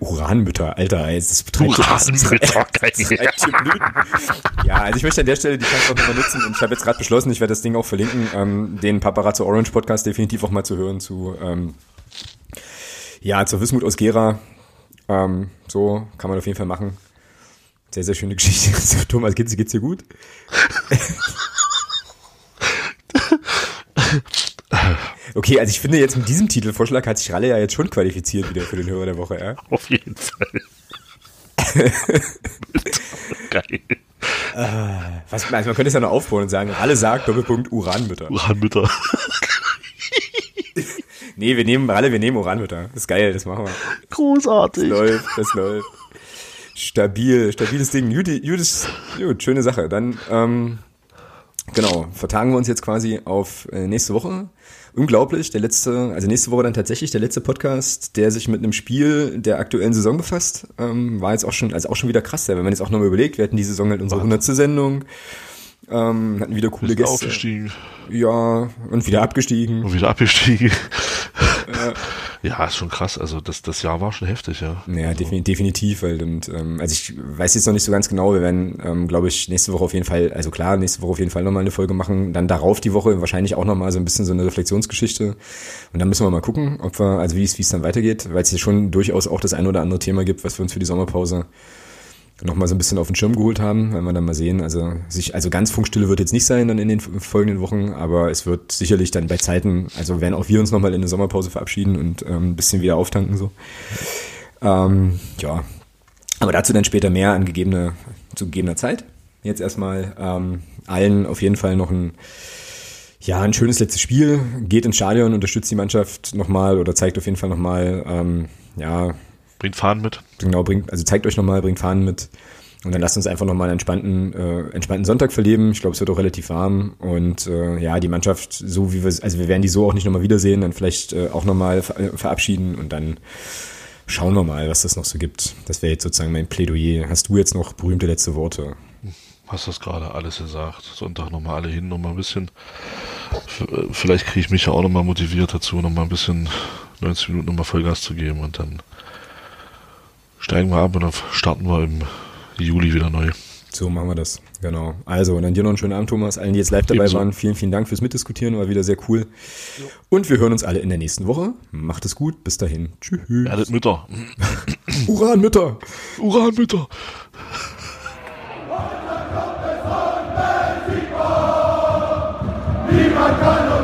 Uranmütter, Alter, ey, das betreibt Uranmütter. Ja, also ich möchte an der Stelle die Chance auch nochmal nutzen und ich habe jetzt gerade beschlossen, ich werde das Ding auch verlinken, ähm, den Paparazzo Orange Podcast definitiv auch mal zu hören zu, ähm, ja, zur Wismut aus Gera. Ähm, so kann man auf jeden Fall machen. Sehr, sehr schöne Geschichte. Thomas, geht's, geht's dir gut? Okay, also ich finde jetzt mit diesem Titelvorschlag hat sich Ralle ja jetzt schon qualifiziert wieder für den Hörer der Woche, ja? Auf jeden Fall. Geil. Was, also man könnte es ja noch aufbauen und sagen, Ralle sagt, Doppelpunkt Uranmütter. Uranmütter. Nee, wir nehmen Ralle, wir nehmen Uranmütter. Das ist geil, das machen wir. Großartig. läuft, das läuft. Stabil, stabiles Ding. Gutes, gut, schöne Sache. Dann, ähm, genau, vertagen wir uns jetzt quasi auf äh, nächste Woche. Unglaublich, der letzte, also nächste Woche dann tatsächlich der letzte Podcast, der sich mit einem Spiel der aktuellen Saison befasst. Ähm, war jetzt auch schon, also auch schon wieder krass, wenn man jetzt auch nochmal überlegt, wir hatten die Saison halt unsere 100. Sendung, ähm, hatten wieder coole Gäste. aufgestiegen Ja, und wieder abgestiegen. und wieder abgestiegen. Ja, ist schon krass. Also das, das Jahr war schon heftig, ja. Ja, defini- definitiv, weil und ähm, also ich weiß jetzt noch nicht so ganz genau, wir werden, ähm, glaube ich, nächste Woche auf jeden Fall, also klar, nächste Woche auf jeden Fall nochmal eine Folge machen, dann darauf die Woche wahrscheinlich auch nochmal so ein bisschen so eine Reflexionsgeschichte und dann müssen wir mal gucken, ob wir, also wie es wie es dann weitergeht, weil es hier schon durchaus auch das ein oder andere Thema gibt, was wir uns für die Sommerpause nochmal so ein bisschen auf den Schirm geholt haben, wenn wir dann mal sehen. Also sich, also ganz Funkstille wird jetzt nicht sein dann in den folgenden Wochen, aber es wird sicherlich dann bei Zeiten, also werden auch wir uns nochmal in eine Sommerpause verabschieden und ähm, ein bisschen wieder auftanken so. Ähm, ja, aber dazu dann später mehr an gegebene, zu gegebener Zeit. Jetzt erstmal ähm, allen auf jeden Fall noch ein, ja, ein schönes letztes Spiel. Geht ins Stadion, unterstützt die Mannschaft nochmal oder zeigt auf jeden Fall nochmal, ähm, ja, Bringt Fahnen mit. genau, bringt, also zeigt euch nochmal, bringt Fahnen mit. Und dann lasst uns einfach nochmal einen entspannten, äh, entspannten Sonntag verleben. Ich glaube, es wird auch relativ warm. Und äh, ja, die Mannschaft, so wie wir also wir werden die so auch nicht nochmal wiedersehen, dann vielleicht äh, auch nochmal ver verabschieden und dann schauen wir mal, was das noch so gibt. Das wäre jetzt sozusagen mein Plädoyer. Hast du jetzt noch berühmte letzte Worte? Hast das gerade alles gesagt. Sonntag nochmal alle hin, nochmal ein bisschen. äh, Vielleicht kriege ich mich ja auch nochmal motiviert dazu, nochmal ein bisschen 90 Minuten nochmal Vollgas zu geben und dann steigen wir ab und dann starten wir im Juli wieder neu. So machen wir das. Genau. Also, und dann dir noch einen schönen Abend, Thomas. Allen, die jetzt live dabei Ebenso. waren, vielen, vielen Dank fürs Mitdiskutieren. War wieder sehr cool. Und wir hören uns alle in der nächsten Woche. Macht es gut. Bis dahin. Tschüss. Werdet Mütter. Uran, Mütter! Uranmütter. Niemand kann uns